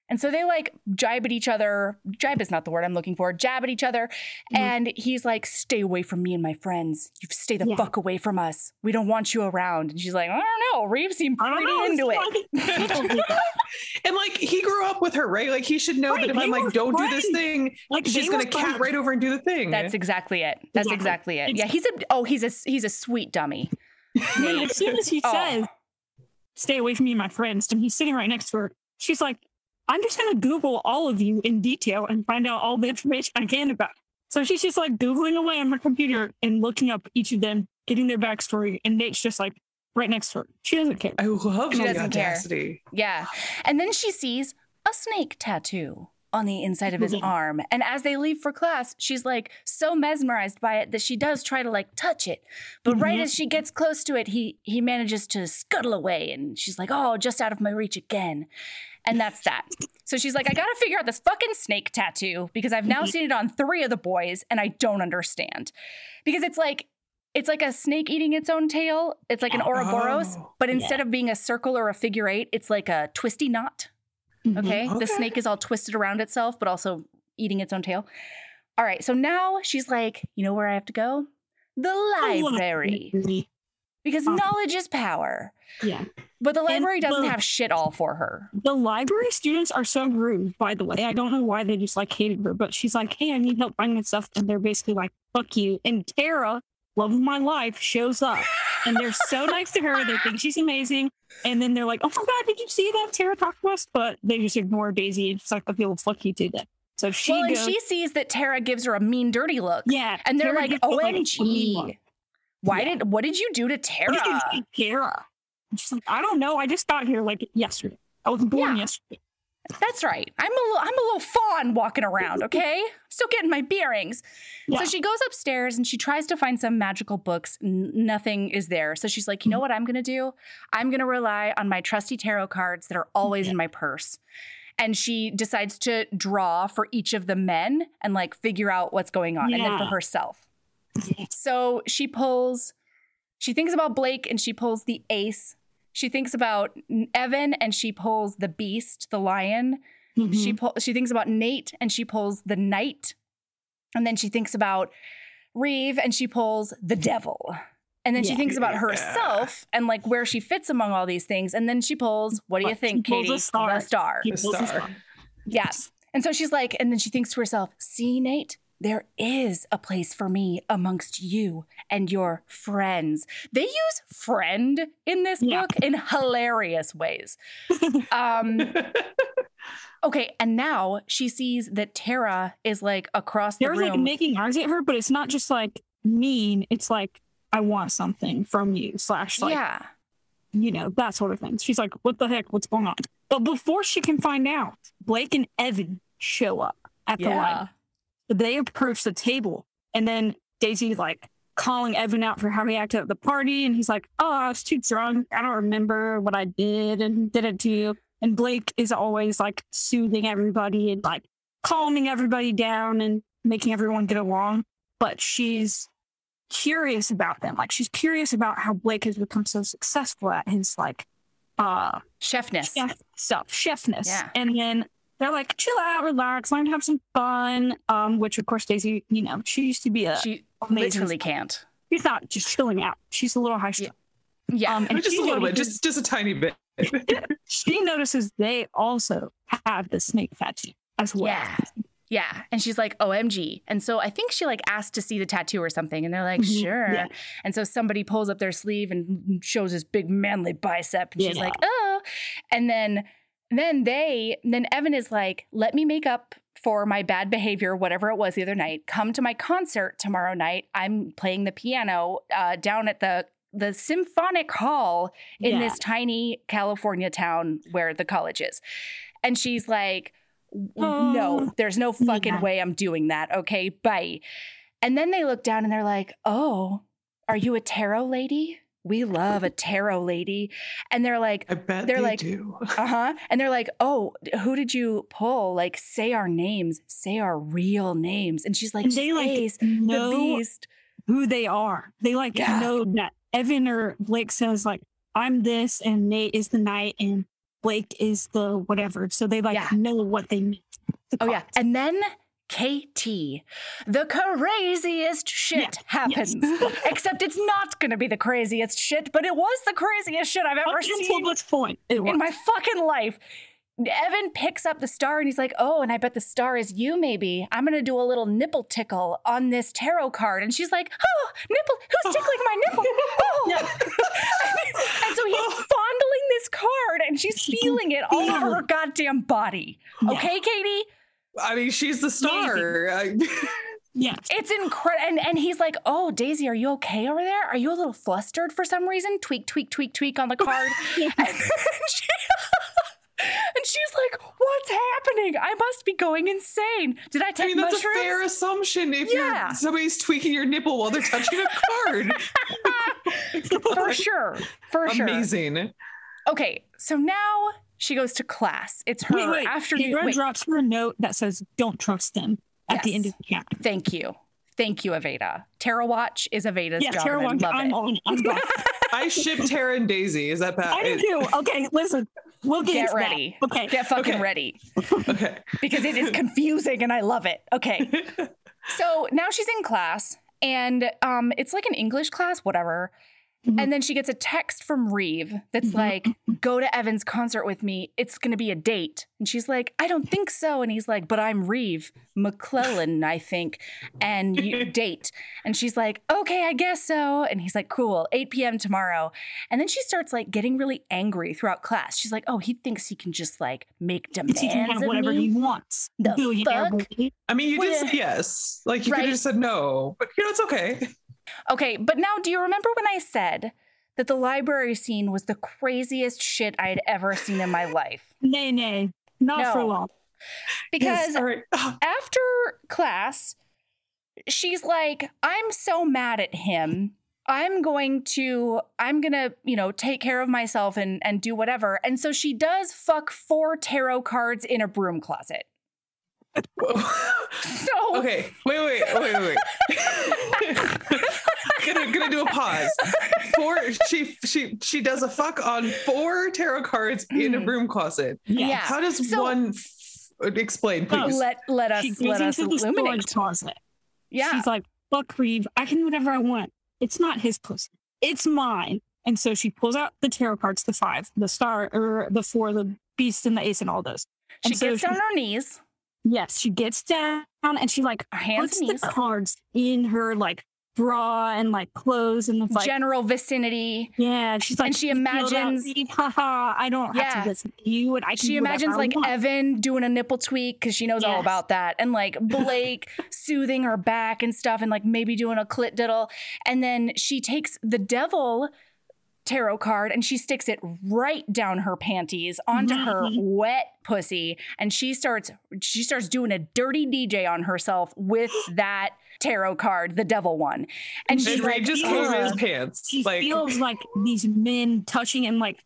And so they like jibe at each other. Jibe is not the word I'm looking for. Jab at each other. Mm-hmm. And he's like, stay away from me and my friends. You stay the yeah. fuck away from us. We don't want you around. And she's like, I don't know. Reeve seemed pretty into it. and like he grew up with her, right? Like he should know right, that if I'm like, don't do this thing, like she's gonna cat right over and do the thing. That's exactly it. That's exactly, exactly it. Yeah, he's a oh, he's a he's a sweet dummy. as soon as he oh. says, stay away from me and my friends, and he's sitting right next to her, she's like, I'm just going to Google all of you in detail and find out all the information I can about. So she's just like Googling away on her computer and looking up each of them, getting their backstory. And Nate's just like right next to her. She doesn't care. I love she doesn't audacity. Care. Yeah. And then she sees a snake tattoo on the inside of his arm. And as they leave for class, she's like so mesmerized by it that she does try to like touch it. But mm-hmm. right as she gets close to it, he he manages to scuttle away and she's like, "Oh, just out of my reach again." And that's that. So she's like, I gotta figure out this fucking snake tattoo because I've now seen it on three of the boys and I don't understand. Because it's like, it's like a snake eating its own tail. It's like an Ouroboros, oh, but instead yeah. of being a circle or a figure eight, it's like a twisty knot. Mm-hmm. Okay? okay? The snake is all twisted around itself, but also eating its own tail. All right. So now she's like, you know where I have to go? The library. Because knowledge is power. Yeah. But the library and doesn't the, have shit all for her. The library students are so rude, by the way. I don't know why they just like hated her, but she's like, hey, I need help finding stuff. And they're basically like, fuck you. And Tara, love of my life, shows up. And they're so nice to her. They think she's amazing. And then they're like, oh my God, did you see that? Tara talked to us. But they just ignore Daisy and she's like, okay, well, fuck you too then. So she well, goes, and she sees that Tara gives her a mean, dirty look. Yeah. And they're Tara like, OMG. Why yeah. did what did you do to Tara? What did you Tara? She's like, I don't know. I just got here like yesterday. I was born yeah. yesterday. That's right. I'm a little, I'm a little fawn walking around. Okay, still getting my bearings. Yeah. So she goes upstairs and she tries to find some magical books. N- nothing is there. So she's like, you know mm-hmm. what I'm gonna do? I'm gonna rely on my trusty tarot cards that are always yeah. in my purse. And she decides to draw for each of the men and like figure out what's going on, yeah. and then for herself. So she pulls. She thinks about Blake and she pulls the ace she thinks about Evan and she pulls the beast, the lion. Mm-hmm. She pull, she thinks about Nate and she pulls the knight. And then she thinks about Reeve and she pulls the devil. And then yeah. she thinks about herself and like where she fits among all these things. And then she pulls, what do you think, Katee? The star. The star. The star. Yes. And so she's like, and then she thinks to herself, see, Nate, there is a place for me amongst you and your friends. They use friend in this yeah. book in hilarious ways. Um, okay, and now she sees that Tara is like across the room. like making eyes at her, but it's not just like mean. It's like I want something from you. Slash, like, yeah, you know that sort of thing. She's like, "What the heck? What's going on?" But before she can find out, Blake and Evan show up at the yeah. They approach the table, and then Daisy like calling Evan out for how he acted at the party, and he's like, "Oh, I was too drunk. I don't remember what I did and did it to you." And Blake is always like soothing everybody and like calming everybody down and making everyone get along. But she's curious about them. Like she's curious about how Blake has become so successful at his like uh chefness chef stuff, chefness. Yeah. And then they're like, chill out, relax, learn to have some fun. Um, which of course Daisy, you know, she used to be a she literally can't. She's not just chilling out. She's a little high strung. Yeah, um, and just a little bit, just just a tiny bit. she notices they also have the snake tattoo as well. Yeah. Yeah. And she's like, OMG. And so I think she like asked to see the tattoo or something. And they're like, mm-hmm. sure. Yeah. And so somebody pulls up their sleeve and shows this big manly bicep. And yeah. she's like, oh. And then then they, then Evan is like, let me make up for my bad behavior, whatever it was the other night. Come to my concert tomorrow night. I'm playing the piano uh, down at the the symphonic hall in yeah. this tiny California town where the college is. And she's like, no, oh. there's no fucking yeah. way I'm doing that. Okay, bye. And then they look down and they're like, oh, are you a tarot lady? We love a tarot lady. And they're like, I bet they're they like, do. uh huh. And they're like, oh, who did you pull? Like, say our names, say our real names. And she's like, and they like know the beast. who they are. They like yeah. know that Evan or Blake says like, I'm this, and Nate is the knight, and Blake is the whatever. So they like yeah. know what they mean. The oh, yeah. And then Katee, the craziest shit yes. happens. Yes. Except it's not going to be the craziest shit, but it was the craziest shit I've ever seen. this point, in my fucking life. Evan picks up the star and he's like, Oh, and I bet the star is you, maybe. I'm going to do a little nipple tickle on this tarot card. And she's like, Oh, nipple, who's tickling my nipple? Oh. and so he's fondling this card and she's feeling it all over her goddamn body. Okay, Katee? I mean, she's the star. Yes. It's incredible. And, and he's like, Oh, Daisy, are you okay over there? Are you a little flustered for some reason? Tweak, tweak, tweak, tweak on the card. and, she, and she's like, What's happening? I must be going insane. Did I take I mean, that's mushrooms? a fair assumption if yeah. you're somebody's tweaking your nipple while they're touching a card. for sure. For Amazing. sure. Amazing. Okay, so now she goes to class. It's her wait, wait. afternoon. Kara drops her a note that says, "Don't trust him." At yes. the end of the chapter. Thank you, thank you, Aveda. Tarot Watch is Aveda's yeah, job. Tarot Watch. I'm on. I'm I ship Tara and Daisy. Is that bad? I do too. Okay, listen. We'll get, get ready. That. Okay, get fucking okay. ready. okay, because it is confusing and I love it. Okay, so now she's in class and um, it's like an English class, whatever. Mm-hmm. And then she gets a text from Reeve that's mm-hmm. like, go to Evan's concert with me. It's going to be a date. And she's like, I don't think so. And he's like, but I'm Reeve McClellan, I think, and you date. And she's like, okay, I guess so. And he's like, cool, 8 p.m. tomorrow. And then she starts like getting really angry throughout class. She's like, oh, he thinks he can just like make demands. He can have whatever he wants. The fuck? I mean, you did say yes. Like, you right? could have just said no, but you know, it's okay. Okay, but now do you remember when I said that the library scene was the craziest shit I had ever seen in my life? Nay, nay, not no. for long. Because yes, after class, she's like, I'm so mad at him. I'm going to, I'm gonna, you know, take care of myself and and do whatever. And so she does fuck four tarot cards in a broom closet. So okay, wait, wait, wait, wait, wait. gonna gonna do a pause. Four. She she she does a fuck on four tarot cards in a mm. broom closet. Yeah. How does so, one f- explain, please? Let let us she let us illuminate. Closet. Yeah. She's like, fuck Reeve. I can do whatever I want. It's not his pussy. It's mine. And so she pulls out the tarot cards, the five, the star, or the four, the beast and the ace, and all those. And she so gets she, on her knees Yes, she gets down and she like hands puts the cards in her like bra and like clothes and the like, general vicinity. Yeah, she's like, and she imagines, haha, I don't have yeah. to listen to you, and I She imagines like Evan doing a nipple tweak because she knows yes. all about that, and like Blake soothing her back and stuff, and like maybe doing a clit diddle, and then she takes the devil tarot card and she sticks it right down her panties onto mm-hmm. her wet pussy and she starts she starts doing a dirty DJ on herself with that tarot card, the devil one. And she's like, just his pants. She like, feels like these men touching and like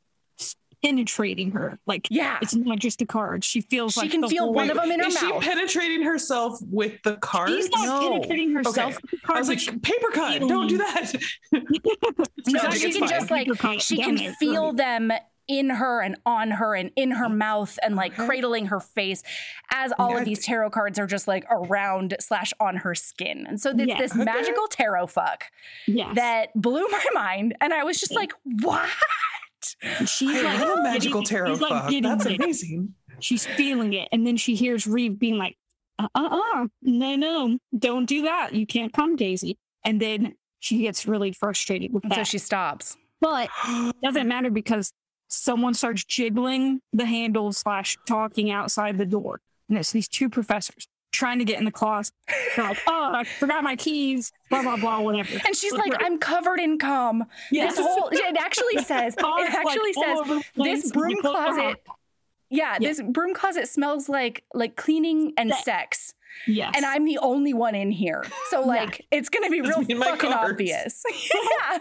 penetrating her. Like, yeah, it's not just a card. She feels she like can feel one of them in her is mouth. she penetrating herself with the card? She's not no. penetrating herself. Okay. Card, I was like, paper cut. Don't do that. no, she can just like she can feel them in her and on her and in her mouth and like okay. cradling her face as all yeah. of these tarot cards are just like around slash on her skin. And so it's this okay. magical tarot fuck yes. that blew my mind. And I was just like, what? She's I like a magical tarot fuck. Like That's it. amazing. She's feeling it. And then she hears Reeve being like, uh uh uh, no, no, don't do that. You can't come, Daisy. And then she gets really frustrated with and that. So she stops. But it doesn't matter because someone starts jiggling the handle slash talking outside the door. And it's these two professors trying to get in the closet. They're like, oh, I forgot my keys, blah, blah, blah, whatever. And she's like, I'm covered in cum. Yes. This whole, it actually says, it actually like says, this broom uh-huh. closet. Yeah, yeah, this broom closet smells like like cleaning and sex. sex. Yes. And I'm the only one in here. So like yeah. it's gonna be real fucking obvious. yeah.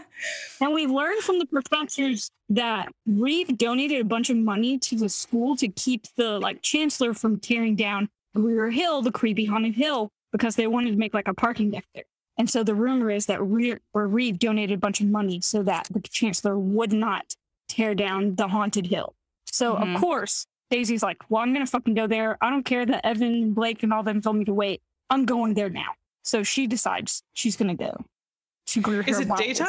And we learned from the professors that Reeve donated a bunch of money to the school to keep the like chancellor from tearing down Greer Hill, the creepy haunted hill, because they wanted to make like a parking deck there. And so the rumor is that Reeve, or Reeve donated a bunch of money so that the chancellor would not tear down the haunted hill. So mm-hmm. of course, Daisy's like, well, I'm gonna fucking go there. I don't care that Evan, Blake, and all them told me to wait. I'm going there now. So she decides she's gonna go. To She Is it daytime?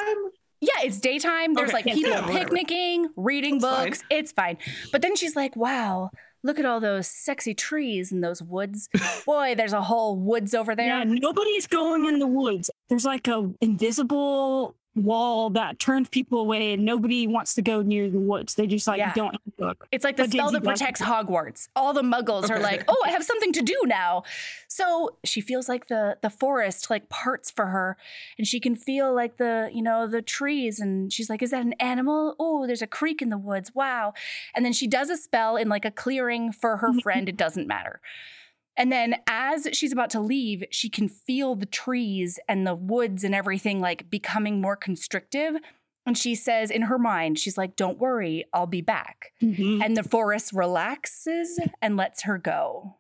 Yeah, it's daytime. There's okay, like people yeah, picnicking, reading That's books. Fine. It's fine. But then she's like, wow, look at all those sexy trees and those woods. Boy, there's a whole woods over there. Yeah, nobody's going in the woods. There's like a invisible wall that turns people away and nobody wants to go near the woods. They just like yeah. don't look. It's like the but spell that protects Hogwarts. All the muggles okay. are like, "Oh, I have something to do now." So, she feels like the the forest like parts for her and she can feel like the, you know, the trees and she's like, "Is that an animal? Oh, there's a creek in the woods. Wow." And then she does a spell in like a clearing for her mm-hmm. friend. it doesn't matter. And then as she's about to leave, she can feel the trees and the woods and everything like becoming more constrictive. And she says in her mind, she's like, Don't worry, I'll be back. Mm-hmm. And the forest relaxes and lets her go.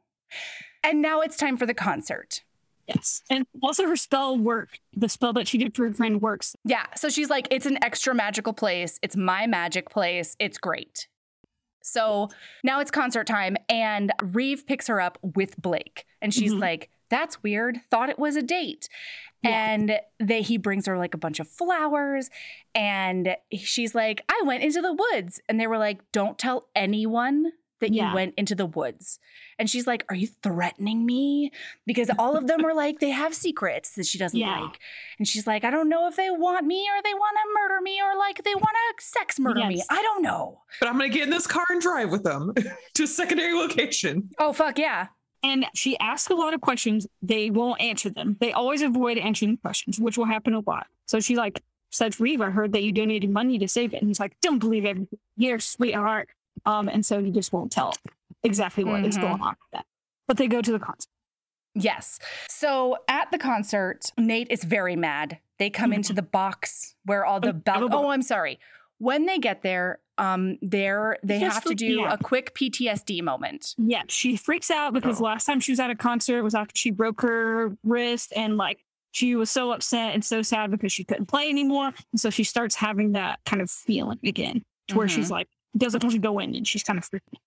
And now it's time for the concert. Yes. And also her spell worked. The spell that she did for her friend works. Yeah. So she's like, it's an extra magical place. It's my magic place. It's great. So now it's concert time, and Reeve picks her up with Blake, and she's mm-hmm. like, "That's weird. Thought it was a date." Yeah. And they he brings her like a bunch of flowers, and she's like, "I went into the woods," and they were like, "Don't tell anyone that yeah. you went into the woods. And she's like, Are you threatening me? Because all of them are like, they have secrets that she doesn't yeah. like. And she's like, I don't know if they want me or they want to murder me or like they want to sex murder yes. me. I don't know. But I'm going to get in this car and drive with them to a secondary location. Oh, fuck yeah. And she asks a lot of questions. They won't answer them. They always avoid answering questions, which will happen a lot. So she like says, Reeve, I heard that you donated money to save it. And he's like, Don't believe everything. Here, sweetheart. Um, and so he just won't tell exactly what mm-hmm. is going on with that. But they go to the concert. Yes. So at the concert, Nate is very mad. They come into the box where all the bal- oh, I'm sorry. When they get there, um, there they have to do a quick PTSD moment. Yeah, she freaks out because oh. last time she was at a concert was after she broke her wrist and like she was so upset and so sad because she couldn't play anymore. And so she starts having that kind of feeling again, to where mm-hmm. she's like, doesn't want to go in and she's kind of freaking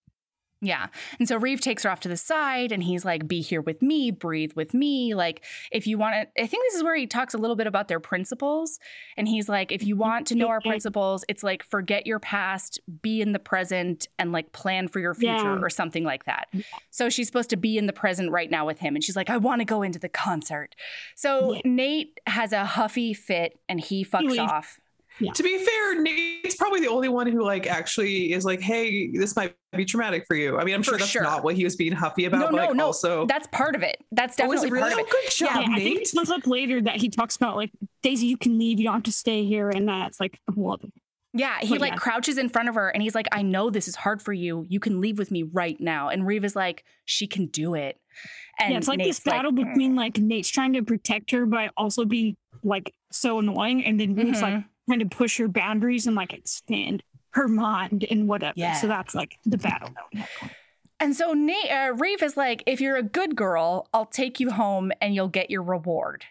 yeah. And so Reeve takes her off to the side and he's like, be here with me, breathe with me. Like, if you want to, I think this is where he talks a little bit about their principles. And he's like, if you want to know our principles, it's like, forget your past, be in the present, and like plan for your future yeah. or something like that. So she's supposed to be in the present right now with him. And she's like, I want to go into the concert. So yeah. Nate has a huffy fit and he fucks off. Yeah. To be fair, Nate's probably the only one who like actually is like, "Hey, this might be traumatic for you." I mean, I'm sure that's sure. not what he was being huffy about. No, no, like, no. Also, that's part of it. That's oh, definitely oh, really? part of it. Oh, good job, yeah, Nate. I think it comes up later that he talks about like Daisy, you can leave. You don't have to stay here, and that's like, well, yeah, he but like yeah. crouches in front of her and he's like, I know this is hard for you. You can leave with me right now. And Reeve is like, she can do it. And yeah, it's like Nate's this battle like, between like Nate's trying to protect her, but also be like so annoying. And then Reeve's mm-hmm. like, trying to push her boundaries and like expand her mind and whatever. Yeah. So that's like the battle And so Nate, uh, Reeve is like, if you're a good girl, I'll take you home and you'll get your reward.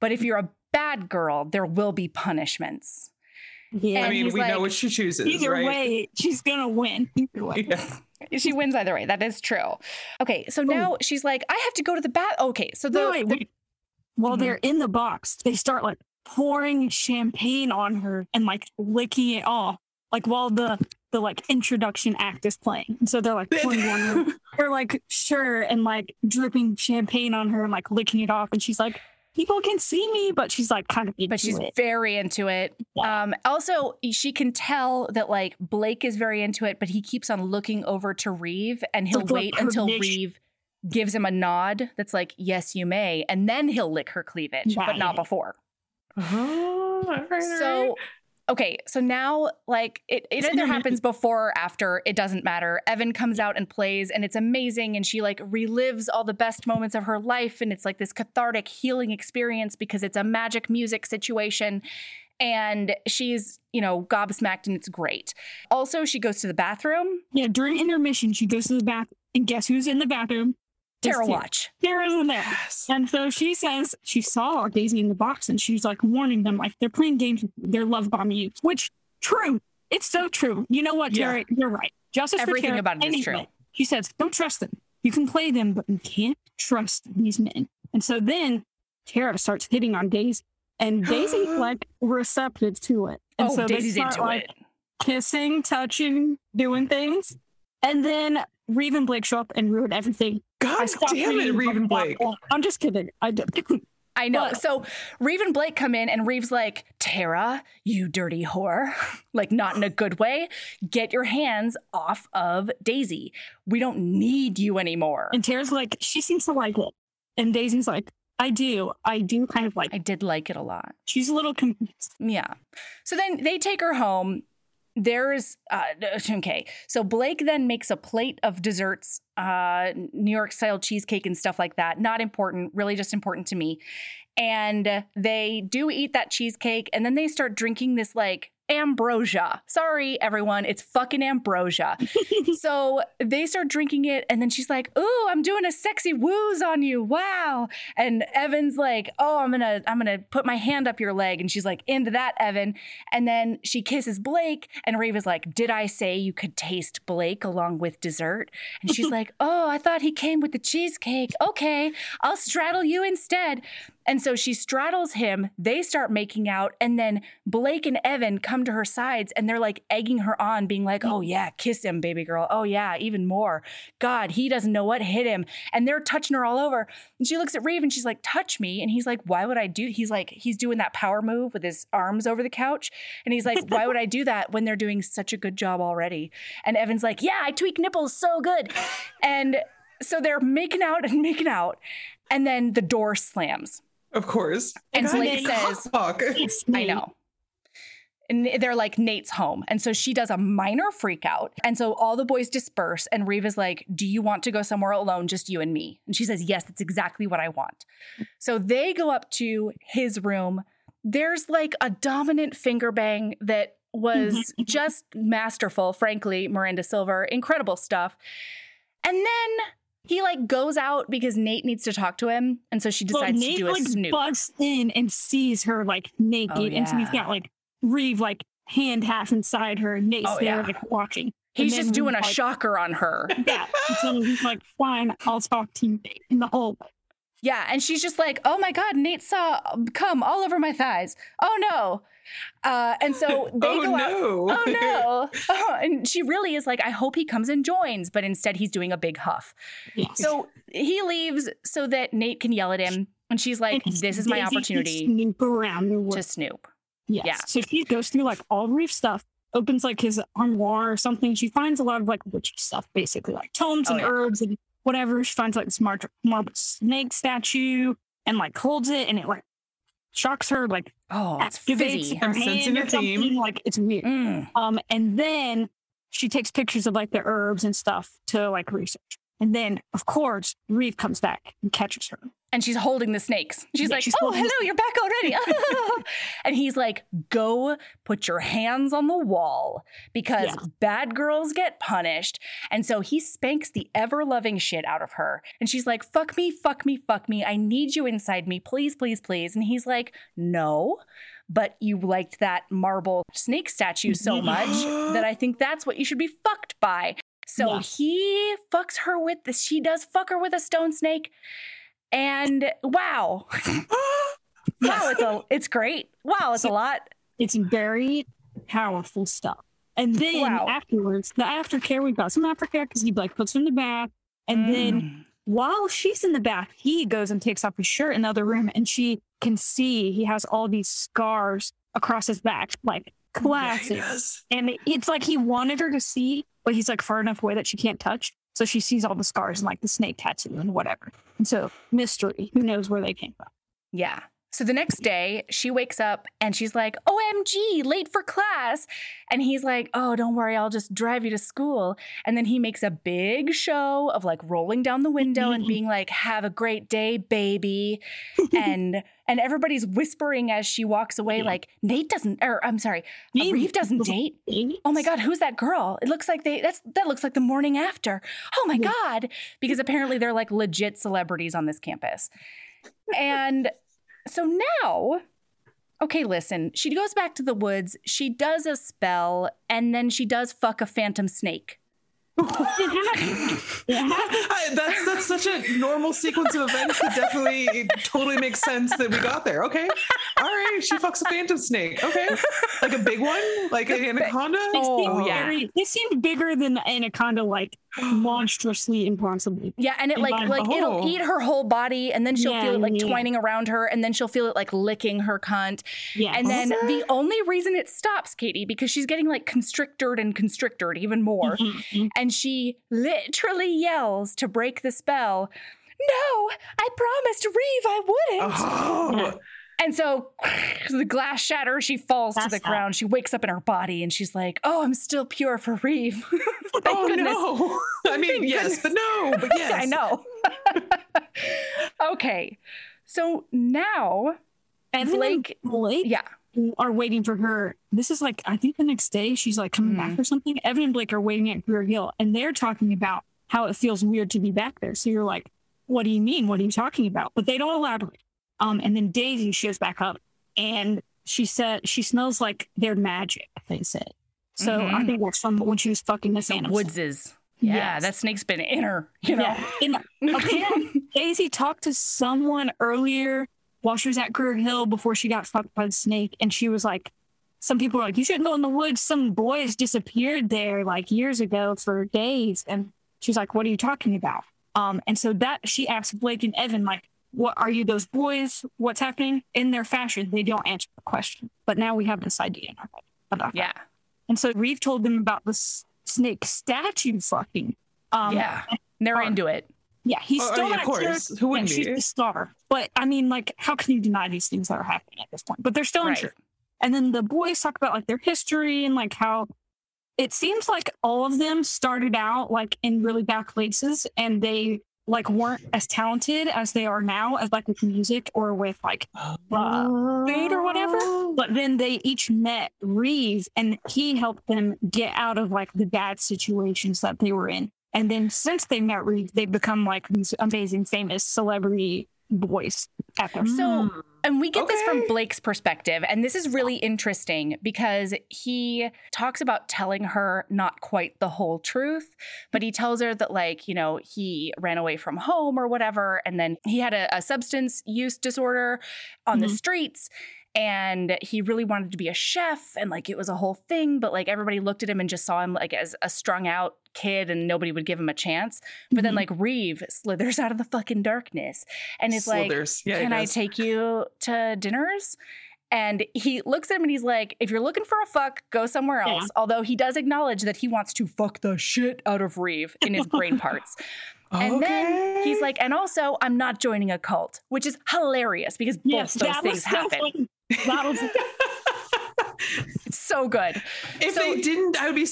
But if you're a bad girl, there will be punishments. Yeah, I mean, we like, know what she chooses. Either right? way, she's gonna win. Either way. Yeah. she wins either way. That is true. Okay, so now Ooh. she's like, I have to go to the bath. Okay, so the, no, wait, the- while mm-hmm. they're in the box, they start like pouring champagne on her and like licking it off, like while the the like introduction act is playing. And so they're like pouring on her, her like sure and like dripping champagne on her and like licking it off. And she's like, people can see me, but she's like kind of but she's it. very into it. Yeah. Um, also, she can tell that like Blake is very into it, but he keeps on looking over to Reeve, and he'll wait until Reeve gives him a nod that's like, "Yes, you may," and then he'll lick her cleavage, right. but not before. Oh, so okay, so now like it, it either happens before or after, it doesn't matter. Evan comes out and plays and it's amazing and she like relives all the best moments of her life and it's like this cathartic healing experience because it's a magic music situation and she's, you know, gobsmacked and it's great. Also, she goes to the bathroom. Yeah, during intermission, she goes to the bathroom and guess who's in the bathroom? Tara Watch. Tara's in there. Yes. And so she says she saw Daisy in the box and she's like warning them, like they're playing games, they're love bombing you, which true. It's so true. You know what, Tara? Yeah. You're right. Justice Everything about him is true. She says, don't trust them. You can play them, but you can't trust these men. And so then Tara starts hitting on Daisy, and Daisy's like receptive to it. And oh, so Daisy's they start, into like, it. kissing, touching, doing things. And then Reeve and Blake show up and ruin everything. God stopped damn it, reading Reeve and about Blake. I'm just kidding. I don't. I know. But- so Reeve and Blake come in, and Reeve's like, Tara, you dirty whore. like, not in a good way. Get your hands off of Daisy. We don't need you anymore. And Tara's like, she seems to like it. And Daisy's like, I do. I do kind of like I did like it a lot. She's a little confused. Yeah. So then they take her home. There's uh, okay. So Blake then makes a plate of desserts, uh, New York style cheesecake and stuff like that. Not important, really just important to me. And they do eat that cheesecake, and then they start drinking this like ambrosia. Sorry, everyone, it's fucking ambrosia. so they start drinking it, and then she's like, "Ooh, I'm doing a sexy woos on you, wow!" And Evan's like, "Oh, I'm gonna, I'm gonna put my hand up your leg," and she's like, "Into that, Evan." And then she kisses Blake, and Rave is like, "Did I say you could taste Blake along with dessert?" And she's like, "Oh, I thought he came with the cheesecake. Okay, I'll straddle you instead." And so she straddles him. They start making out, and then Blake and Evan come to her sides, and they're like egging her on, being like, "Oh yeah, kiss him, baby girl. Oh yeah, even more. God, he doesn't know what hit him." And they're touching her all over. And she looks at Reeve and she's like, "Touch me." And he's like, "Why would I do?" He's like, he's doing that power move with his arms over the couch, and he's like, "Why would I do that when they're doing such a good job already?" And Evan's like, "Yeah, I tweak nipples so good," and so they're making out and making out, and then the door slams. Of course. And God, Blake says- I know. And they're like, Nate's home. And so she does a minor freak out. And so all the boys disperse. And Reeve is like, Do you want to go somewhere alone, just you and me? And she says, Yes, that's exactly what I want. So they go up to his room. There's like a dominant finger bang that was just masterful, frankly, Miranda Silver. Incredible stuff. And then he like goes out because Nate needs to talk to him. And so she Well, decides Nate to do a like snoop. busts in and sees her like naked, Oh, and so he's got like Reeve like hand half inside her, and Nate's Oh, there yeah. like watching. He's just doing a like, shocker on her. Yeah, so he's like, "Fine, I'll talk to you Nate," in the whole. Yeah, and she's just like, "Oh my god, Nate saw cum all over my thighs. Oh no!" Uh, and so they oh go out. no. Oh no! Oh, and she really is like, "I hope he comes and joins," but instead he's doing a big huff. So he leaves so that Nate can yell at him, and she's like, And "This is my opportunity Snoop around the world. to snoop." Yes. yeah. So she goes through like all Reeve stuff, opens like his armoire or something. She finds a lot of like witchy stuff, basically like tomes Oh, and yeah. herbs and whatever. She finds like this mar- marble snake statue and like holds it, and it like shocks her, like Oh, it's activates fizzy. her I'm sensing hand a or something. theme. Like it's weird. Mm. Um, and then she takes pictures of like the herbs and stuff to like research. And then, of course, Reeve comes back and catches her. And she's holding the snakes. She's Yeah, like, she's "Oh, holding the hello, you're back already." and he's like, "Go put your hands on the wall because Yeah. bad girls get punished." And so he spanks the ever-loving shit out of her. And she's like, "Fuck me, fuck me, fuck me. I need you inside me. Please, please, please." And he's like, "No." But you liked that marble snake statue so much that I think that's what you should be fucked by. So Yeah. he fucks her with this. She does fuck her with a stone snake. And wow. Wow, it's a it's great. Wow, it's a lot. It's very powerful stuff. And then Wow. afterwards, the aftercare, we've got some aftercare because he like puts her in the bath. And then Mm. while she's in the bath, he goes and takes off his shirt in the other room and she can see he has all these scars across his back. Like classic. Yes. And it's like he wanted her to see, but he's like far enough away that she can't touch. So she sees all the scars and like the snake tattoo and whatever. And so mystery, who knows where they came from? Yeah. So the next day, she wakes up and she's like, OMG, late for class. And he's like, Oh, don't worry, I'll just drive you to school. And then he makes a big show of like rolling down the window and being like, Have a great day, baby. and and everybody's whispering as she walks away, like, Nate doesn't, or I'm sorry, Nate Reeve doesn't date. Oh my God, who's that girl? It looks like they that's that looks like the morning after. Oh my. God. Because apparently they're like legit celebrities on this campus. And so now, okay, listen, she goes back to the woods, she does a spell, and then she does fuck a phantom snake. I, that's that's such a normal sequence of events that definitely it totally makes sense that we got there. Okay, all right. She fucks a phantom snake. Okay, like a big one, like an anaconda. Oh yeah, very, they seemed bigger than the anaconda, like monstrously impossible. Yeah, and it like like oh. it'll eat her whole body, and then she'll yeah, feel it like yeah. twining around her, and then she'll feel it like licking her cunt. Yeah, and then the only reason it stops, Katee, because she's getting like constricted and constricted even more, mm-hmm. mm-hmm. And she literally yells to break the spell. No, I promised Reeve I wouldn't. Oh. And so the glass shatters. She falls That's to the ground. She wakes up in her body and she's like, Oh, I'm still pure for Reeve. oh, goodness. no. I mean, yes, but no, but yes. I know. okay. So now, and Blake, Blake, yeah, are waiting for her. This is like, I think the next day she's like coming mm. back or something. Evan and Blake are waiting at Greer Hill and they're talking about how it feels weird to be back there. So you're like, what do you mean? What are you talking about? But they don't elaborate. Um, and then Daisy shows back up and she said she smells like their magic, they said. So mm-hmm. I think that's from when she was fucking this animal. Woodses. Yeah, yes. that snake's been in her, you know. Yeah. okay, Daisy talked to someone earlier while she was at Greer Hill before she got fucked by the snake. And she was like, some people were like, you shouldn't go in the woods. Some boys disappeared there like years ago for days. And she's like, what are you talking about? Um, and so that she asked Blake and Evan, like, what are you those boys? What's happening? In their fashion, they don't answer the question. But now we have this idea in our head about Yeah. That. And so Reeve told them about the snake statue fucking. Um, yeah. They're into it. Yeah, he's oh, still oh, yeah, of course. Who wouldn't yeah, be? She's the star. But I mean, like, how can you deny these things that are happening at this point? But they're still right. unsure. And then the boys talk about like their history and like how it seems like all of them started out like in really bad places and they like weren't as talented as they are now as like with music or with like uh, food or whatever but then they each met reeve and he helped them get out of like the bad situations that they were in and then since they met reeve they've become like these amazing famous celebrity boys so and we get okay. this from Blake's perspective. And this is really interesting because he talks about telling her not quite the whole truth, but he tells her that, like, you know, he ran away from home or whatever. And then he had a, a substance use disorder on mm-hmm. the streets and he really wanted to be a chef and like it was a whole thing but like everybody looked at him and just saw him like as a strung out kid and nobody would give him a chance but mm-hmm. then like reeve slithers out of the fucking darkness and is slithers. like yeah, can i take you to dinners and he looks at him and he's like, if you're looking for a fuck, go somewhere else. Yeah. Although he does acknowledge that he wants to fuck the shit out of Reeve in his brain parts. And okay. then he's like, and also, I'm not joining a cult, which is hilarious because yes, both those things happen. so good. If so, they didn't, I would be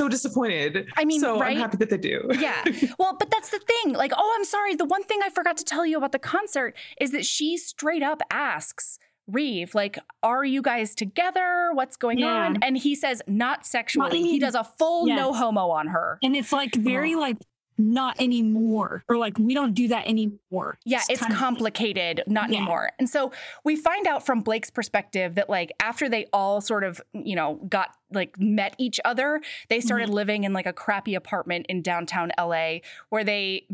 so disappointed. I mean, so right? I'm happy that they do. yeah. Well, but that's the thing. Like, oh, I'm sorry. The one thing I forgot to tell you about the concert is that she straight up asks Reeve, like, are you guys together? What's going yeah. on? And he says, not sexually. Not he does a full yes. no homo on her. And it's like very oh. like not anymore or like we don't do that anymore. Yeah it's, it's complicated of, not yeah. anymore. And so we find out from blake's perspective that like after they all sort of you know got like met each other they started mm-hmm. living in like a crappy apartment in downtown la where they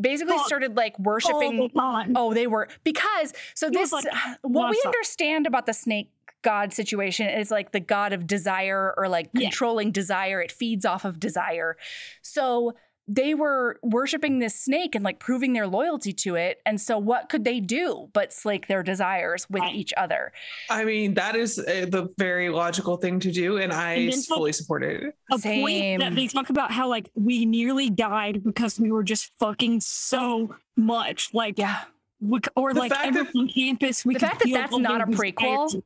basically oh, started like worshiping oh they were because so this like, what we understand about the snake god situation is like the god of desire or like controlling desire. It feeds off of desire. So they were worshiping this snake and like proving their loyalty to it. And so, what could they do but slake their desires with each other? I mean, that is uh, the very logical thing to do, and I and fully support it. A Same. point that they talk about how like we nearly died because we were just fucking so much. Like, yeah, we, or the like every that, campus. We the fact that that's not a prequel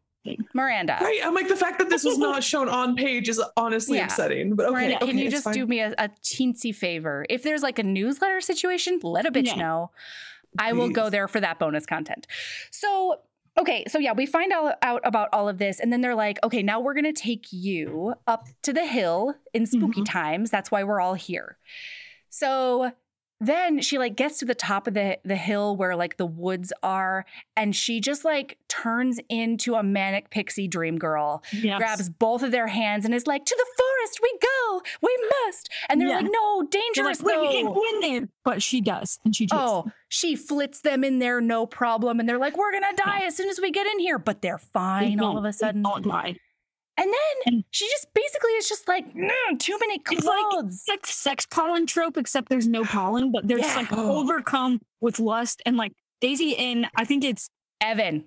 Miranda. Right. I'm like, the fact that this was not shown on page is honestly yeah. upsetting. But okay. Miranda, okay, can you just fine. do me a, a, teensy favor? If there's like a newsletter situation, let a bitch yeah. know. I will go there for that bonus content. So, okay, so yeah, we find out, out about all of this, and then they're like, okay, now we're gonna take you up to the hill in spooky mm-hmm. times. That's why we're all here. So then she like gets to the top of the the hill where like the woods are and she just like turns into a manic pixie dream girl yes. grabs both of their hands and is like to the forest we go? We must. And they're Yeah. like, no, They're dangerous like, "Wait, we can't though. go in there. But she does. And she just Oh, she flits them in there, no problem. And they're like, we're gonna die as soon as we get in here. But they're fine all of a sudden. Don't lie. And then she just basically is just like, "Mm, too many It's like clothes. it's like sex pollen trope, except there's no pollen, but they're just like overcome with lust and like Daisy and I think it's Evan.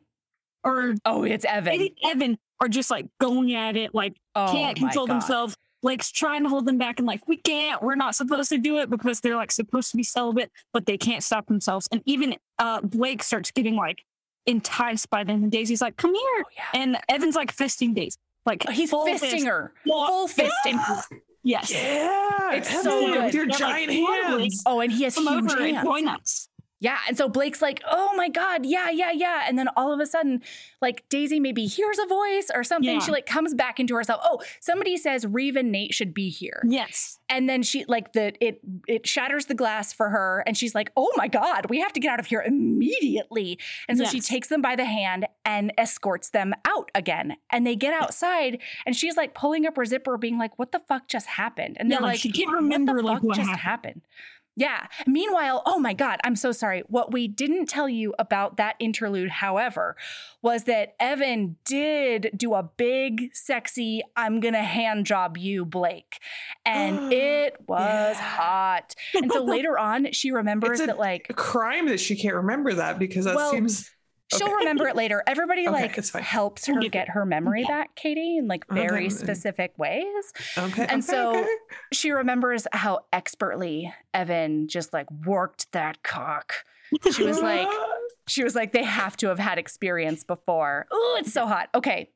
or Oh, it's Evan. maybe Evan are just like going at it, like oh, can't control God. themselves. Blake's trying to hold them back and like we can't, we're not supposed to do it because they're like supposed to be celibate, but they can't stop themselves. And even uh Blake starts getting like enticed by them, and Daisy's like, "Come here," Oh, yeah. and Evan's like fisting Daisy, like He's full fisting fist. her. Full- Full fisting. Yes. Yeah, It's so good. with your They're like, giant "Come hands. Oh, and he has Come huge over hands. join us. Yeah. And so Blake's like, oh my God, yeah, yeah, yeah. And then all of a sudden, like Daisy maybe hears a voice or something. Yeah. She like comes back into herself. Oh, somebody says Reeve and Nate should be here. Yes. And then she like the it it shatters the glass for her and she's like, "Oh my god, we have to get out of here immediately." And so she takes them by the hand and escorts them out again. And they get outside and she's like pulling up her zipper being like, "What the fuck just happened?" And Yeah, they're like, like, she can't "What remember, like, fuck what just happened." happened?" Yeah. Meanwhile, oh my God, I'm so sorry. What we didn't tell you about that interlude, however, was that Evan did do a big, sexy, I'm going to hand job you, Blake. And it was Yeah. hot. And so later on, she remembers It's a- that, like, A crime that she can't remember that because that Well, seems she'll okay. remember it later. Everybody, Okay, like, helps her get her memory back, Katee, in like very Okay. specific ways. okay. And so-. She remembers how expertly Evan just like worked that cock. She was like, she was like, they have to have had experience before. Oh, it's so hot. Okay.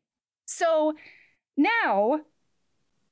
So now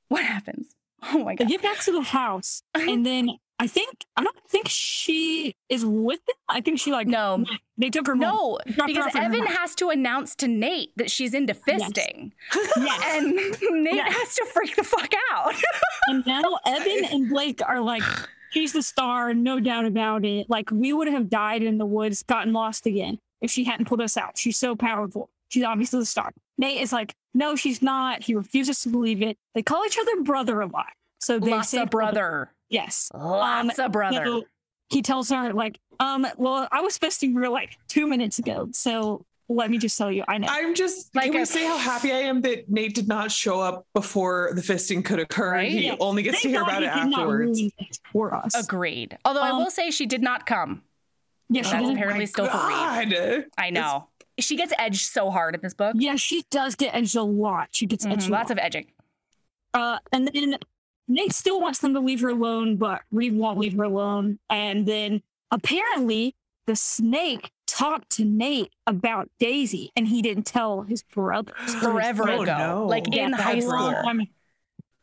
what happens? Oh my They God. get back to the house, and then I think I don't think she is with them. I think she like No, they took her no, because her Evan has to announce to Nate that she's into fisting. Yes. And Nate Yes. has to freak the fuck out. and now Evan and Blake are like, she's the star, no doubt about it. Like we would have died in the woods, gotten lost again if she hadn't pulled us out. She's so powerful. She's obviously the star. Nate is like, no, she's not. He refuses to believe it. They call each other brother a lot. So they Lots say of brother. Yes. Lots of brother. So he tells her like, um, well, I was fisting her like two minutes ago. So let me just tell you, I know. I'm just Like can we a- say how happy I am that Nate did not show up before the fisting could occur. Right? He Yeah. only gets to hear God about he it did afterwards. ruin it for us. Agreed. Although I Um, will say she did not come. Yeah, she That's apparently My still for Reeve. God. I know. She gets edged so hard in this book. Yeah, she does get edged a lot. She gets edged Mhm, a Lots lot. of edging. Uh, and then Nate still wants them to leave her alone, but Reeve won't leave her alone. And then apparently the snake talked to Nate about Daisy, and he didn't tell his brothers. or his Forever Oh, ago. no. Like Yeah, in high was a long school. time.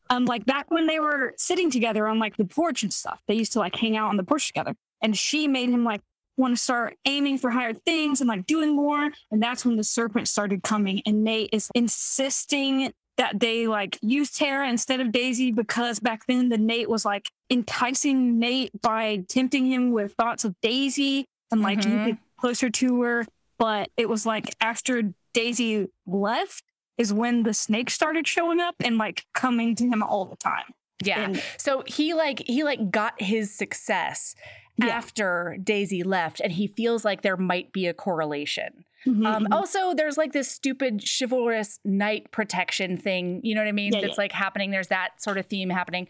Um, like back when they were sitting together on like the porch and stuff, they used to like hang out on the porch together. And she made him like want to start aiming for higher things and like doing more. And that's when the serpent started coming. And Nate is insisting that they like use Tara instead of Daisy because back then the Nate was like enticing Nate by tempting him with thoughts of Daisy and like Mhm. you get closer to her. But it was like after Daisy left is when the snake started showing up and like coming to him all the time. Yeah. And- So he like he like got his success Yeah. after Daisy left, and he feels like there might be a correlation. Mhm, Um, mhm. also, there's like this stupid chivalrous knight protection thing. You know what I mean? Yeah, That's yeah. like happening. There's that sort of theme happening.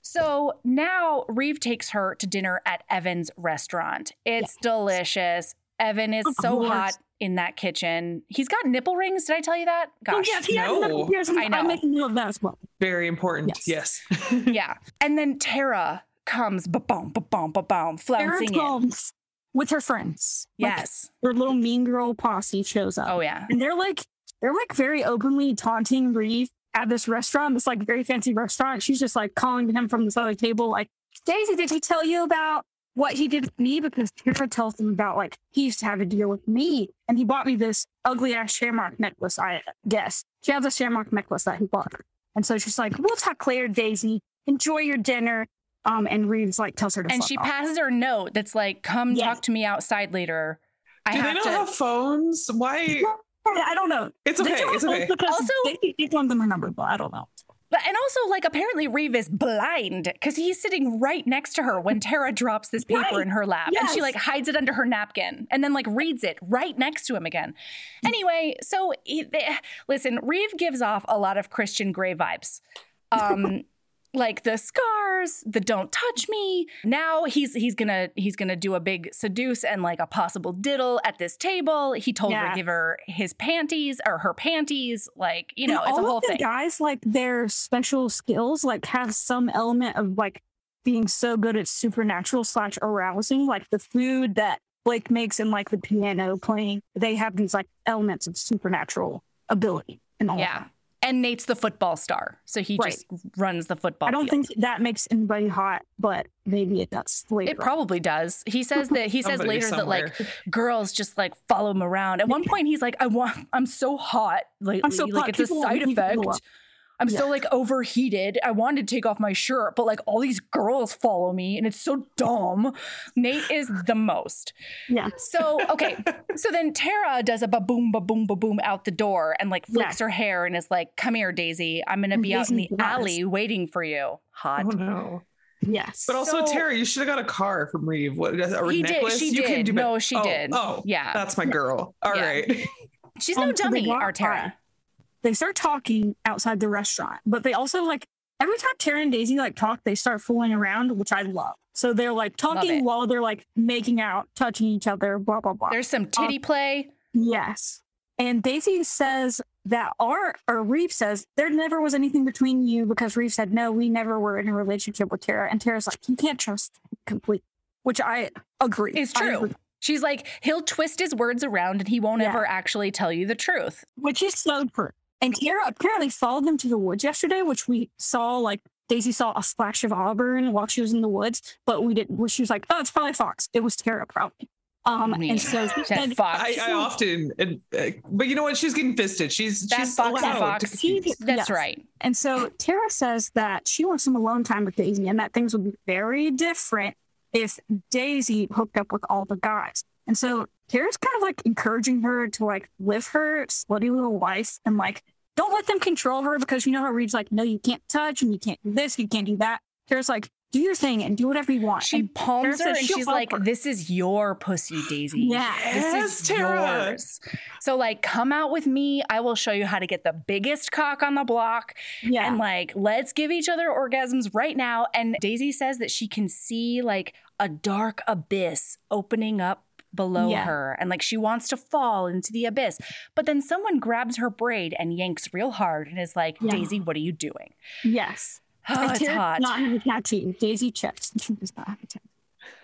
So now Reeve takes her to dinner at Evan's restaurant. It's delicious. Evan is Of so course. hot in that kitchen. He's got nipple rings. Did I tell you that? Oh, Gosh. yeah, if he had no. knuckle piercings, I know. I'm making note of that as well. Very important. Yes. yeah. And then Tara comes ba-boom, ba-boom, ba-boom, flouncing in. comes with her friends. Like, Yes. her little mean girl posse shows up. Oh, yeah. And they're like, they're like very openly taunting Reeve at this restaurant, this like very fancy restaurant. She's just like calling him from this other table, like, Daisy, did he tell you about what he did with me? Because Tara tells him about like he used to have a deal with me and he bought me this ugly ass shamrock necklace, I guess. She has a shamrock necklace that he bought her. And so she's like, We'll talk later, Daisy. Enjoy your dinner. Um, and Reeves like tells her to And fuck she off. passes her note that's like, come Yes. talk to me outside later. I Do they not to. have phones? Why? I don't know. It's okay. don't It's okay. Because Also- they, they told them her number, but I don't know. But and also like apparently Reeve is blind because he's sitting right next to her when Tara drops this paper Right. in her lap and she like hides it under her napkin and then like reads it right next to him again. Anyway, so he, they, listen, Reeve gives off a lot of Christian Grey vibes. Um like the scars, the don't touch me. Now he's he's gonna he's gonna do a big seduce and like a possible diddle at this table. He told her to give her his panties or her panties. Like you And know, it's a whole of the thing. guys, like their special skills, like have some element of like being so good at supernatural slash arousing, like the food that Blake makes and like the piano playing. They have these like elements of supernatural ability and all. Yeah. That. And Nate's the football star. So he Right. just runs the football. I don't field. think that makes anybody hot, but maybe it does later. it probably does. He says that he says Somebody later that like girls just like follow him around. At one point he's like, I want I'm so hot lately. so like hot, it's a people want side effect. Go up. I'm so like overheated. I wanted to take off my shirt, but like all these girls follow me and it's so dumb. Nate is the most. yeah. So, okay. so then Tara does a ba boom, ba boom, ba boom out the door and like flicks her hair and is like, Come here, Daisy. I'm going to And be out in the Daisy does. alley waiting for you. Hot. Oh no. Yes. But also, So- Tara, you should have got a car from Reeve. What a He did- she you did. Can do No, she Oh, did. Oh, Yeah. That's my girl. All Yeah. right. She's no Um, so dummy, walk our Tara. They start talking outside the restaurant, but they also like every time Tara and Daisy like talk, they start fooling around, which I love. So they're like talking while they're like making out, touching each other, blah blah blah. There's some um, titty play. yes. And Daisy says that our or Reeve says there never was anything between you because Reeve said no, we never were in a relationship with Tara, and Tara's like you can't trust completely, which I agree. It's true. agree. She's like, he'll twist his words around and he won't Yeah. ever actually tell you the truth. which is so true. And Tara apparently followed them to the woods yesterday, which we saw like Daisy saw a splash of auburn while she was in the woods, but we didn't. Well, she was like, "Oh, it's probably Fox." It was Tara, probably. Um, Yeah. and so she said, fox. I, I often, and, uh, but you know what? She's getting fisted. She's That she's fox and allowed to fox. confuse. That's Yes. right. and so Tara says that she wants some alone time with Daisy, and that things would be very different if Daisy hooked up with all the guys. And so Tara's kind of like encouraging her to like live her slutty little life and like don't let them control her because you know how Reeve's like, no, you can't touch and you can't do this, you can't do that. Tara's like, do your thing and do whatever you want. She And palms Tara her and she's like, her. This is your pussy, Daisy. Yeah. This Yes, is Tara. yours. So, like, come out with me. I will show you how to get the biggest cock on the block. yeah. And, like, let's give each other orgasms right now. And Daisy says that she can see, like, a dark abyss opening up below Yeah. her. And, like, she wants to fall into the abyss. But then someone grabs her braid and yanks real hard and is like, Yeah. Daisy, what are you doing? yes. Oh, it's hot. does not have a tattoo. Daisy checks. She does not have a tattoo.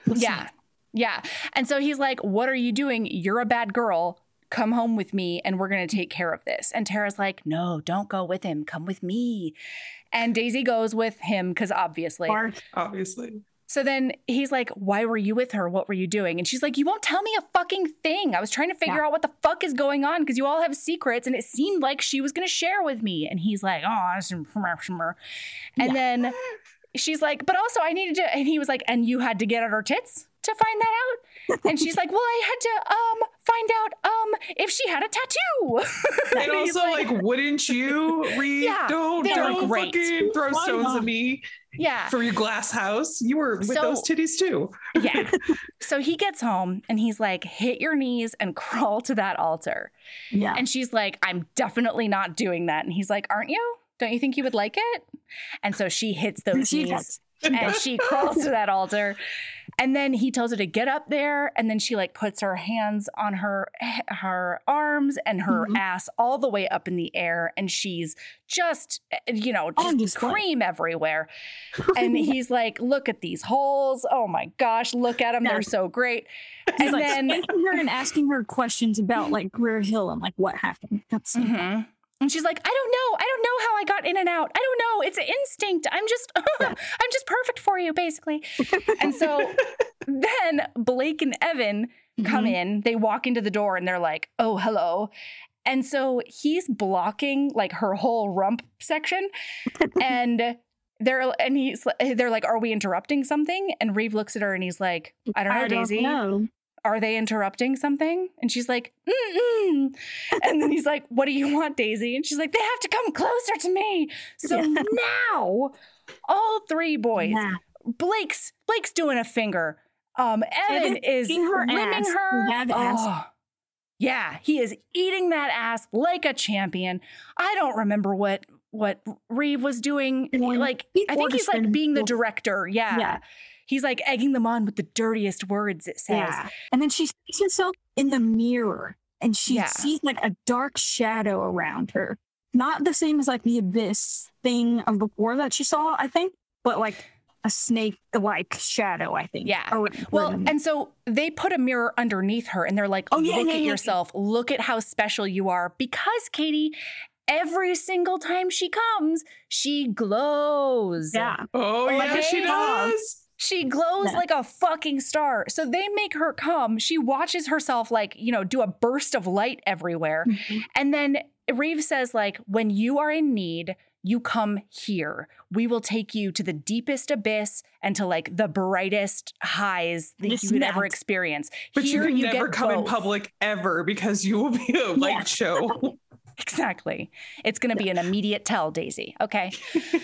Listen, Yeah. Yeah. And so he's like, What are you doing? You're a bad girl. Come home with me and we're going to take care of this. And Tara's like, No, don't go with him. Come with me. And Daisy goes with him because obviously. Barf. Obviously. So then he's like, Why were you with her? What were you doing? And she's like, You won't tell me a fucking thing. I was trying to figure Yeah. out what the fuck is going on because you all have secrets and it seemed like she was going to share with me. And he's like, Oh, that's and Yeah. then she's like, But also, I needed to. And he was like, And you had to get at her tits? To find that out, and she's like, "Well, I had to um find out um if she had a tattoo." And he's also, like, wouldn't you read? Yeah, don't don't great. fucking throw stones at me yeah, for your glass house. You were with So- those titties too. yeah. So he gets home and he's like, "Hit your knees and crawl to that altar." Yeah. And she's like, I'm definitely not doing that. And he's like, Aren't you? Don't you think you would like it? And so she hits those She knees does. and she crawls to that altar. And then he tells her to get up there. And then she like puts her hands on her her arms and her Mhm. ass all the way up in the air. And she's just, you know, just display. cream everywhere. And he's like, Look at these holes. Oh my gosh, look at them. They're so great. And like then her and asking her questions about like Greer Hill and like what happened. That's Mhm. And she's like, I don't know. I don't know how I got in and out. I don't know. It's an instinct. I'm just, I'm just perfect for you, basically. And so then Blake and Evan come Mhm. in. They walk into the door and they're like, oh, hello. And so he's blocking like her whole rump section. and they're and he's they're like, Are we interrupting something? And Reeve looks at her and he's like, I don't know, Daisy. know. Are they interrupting something? And she's like, Mm-mm. And then he's like, What do you want, Daisy? And she's like, They have to come closer to me. So Yeah. now all three boys, Yeah. Blake's Blake's doing a finger. Um, Evan is her rimming ass. her. Yeah. Oh. Yeah, he is eating that ass like a champion. I don't remember what what Reeve was doing. Like I think he's like being the the- director. Yeah. Yeah. He's like egging them on with the dirtiest words, it says. Yeah. And then she sees herself in the mirror and she Yeah. sees like a dark shadow around her. Not the same as like the abyss thing of before that she saw, I think, but like a snake like shadow, I think. Yeah. Oh, or, Well, or- and so they put a mirror underneath her and they're like, Oh, yeah, look yeah, at yeah, yeah. yourself. Look at how special you are. Because, Katee, every single time she comes, she glows. yeah. Oh yeah, Okay. she does. She glows like a fucking star. So they make her come. She watches herself, like, you know, do a burst of light everywhere. Mhm. And then Reeve says, like, when you are in need, you come here. We will take you to the deepest abyss and to like the brightest highs that you could ever experience. But Here you can never get come in public ever because you will be a light show. Exactly. It's going to be an immediate tell, Daisy. Okay.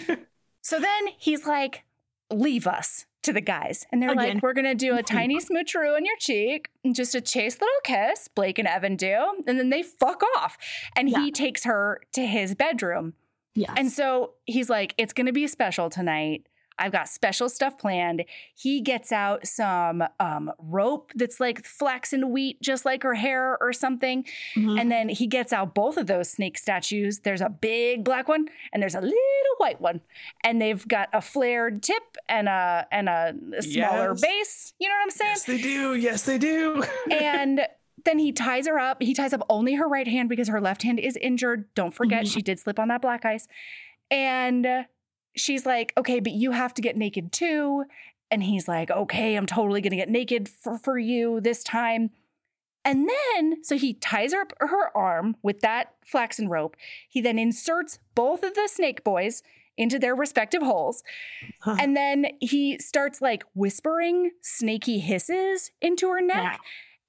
so then he's like, leave us to the guys. And they're Again. like, we're going to do a tiny smoocheroo on your cheek, and just a chaste little kiss. Blake and Evan do. And then they fuck off. And he takes her to his bedroom. Yeah. And so he's like, it's going to be special tonight. I've got special stuff planned. He gets out some um, rope that's like flaxen wheat, just like her hair or something. Mhm. And then he gets out both of those snake statues. There's a big black one and there's a little white one. And they've got a flared tip and a and a smaller Yes. base. You know what I'm saying? yes, they do. Yes, they do. and then he ties her up. He ties up only her right hand because her left hand is injured. Don't forget, Mhm. she did slip on that black ice. And she's like, okay, but you have to get naked too. And he's like, okay, I'm totally going to get naked for, for you this time. And then, so he ties her up her arm with that flaxen rope. He then inserts both of the snake boys into their respective holes. Huh. And then he starts like whispering snaky hisses into her neck Yeah.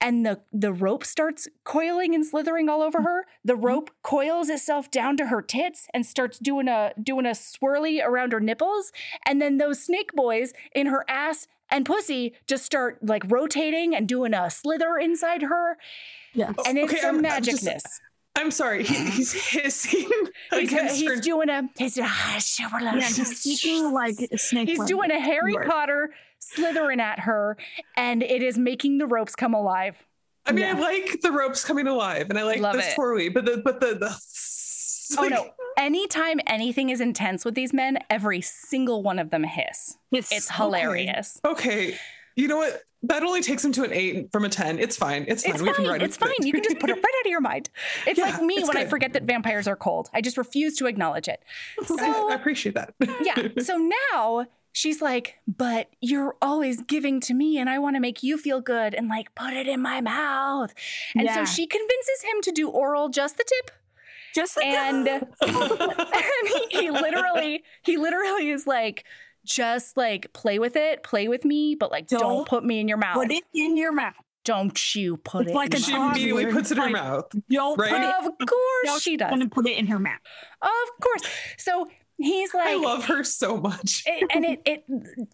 And the the rope starts coiling and slithering all over mm-hmm. her. The mm-hmm. rope coils itself down to her tits and starts doing a doing a swirly around her nipples, and then those snake boys in her ass and pussy just start like rotating and doing a slither inside her, Yeah. Oh, and it's Okay, some I'm- I'm just- magicness. I'm sorry. He, he's hissing. He's, against he's her- doing a he's, ah, Yeah, he's speaking like a snake. he's plant. doing a Harry Right. Potter slithering at her, and it is making the ropes come alive. I mean, Yeah. I like the ropes coming alive, and I like Love the it. swirly, but the but the the. Oh like, no! Anytime anything is intense with these men, every single one of them hiss. It's, It's hilarious. Okay, you know what? That only takes him to an eight from a ten. It's fine. It's fine. It's we can fine. write It's with fine. You can just put it right out of your mind. It's Yeah, like me it's when I forget that vampires are cold. I just refuse to acknowledge it. So I appreciate that. yeah. So now she's like, but you're always giving to me and I want to make you feel good and like put it in my mouth. And so she convinces him to do oral just the tip. just like And, and he, he literally, he literally is like, just like play with it, play with me, but like don't, Don't put me in your mouth. put it in your mouth. Don't you put It's it like in a she my toddler. immediately puts it in her mouth. Don't Right? put it. Of course she does. Gonna put it in her mouth. Of course. So he's like, I love her so much. it- and it, it,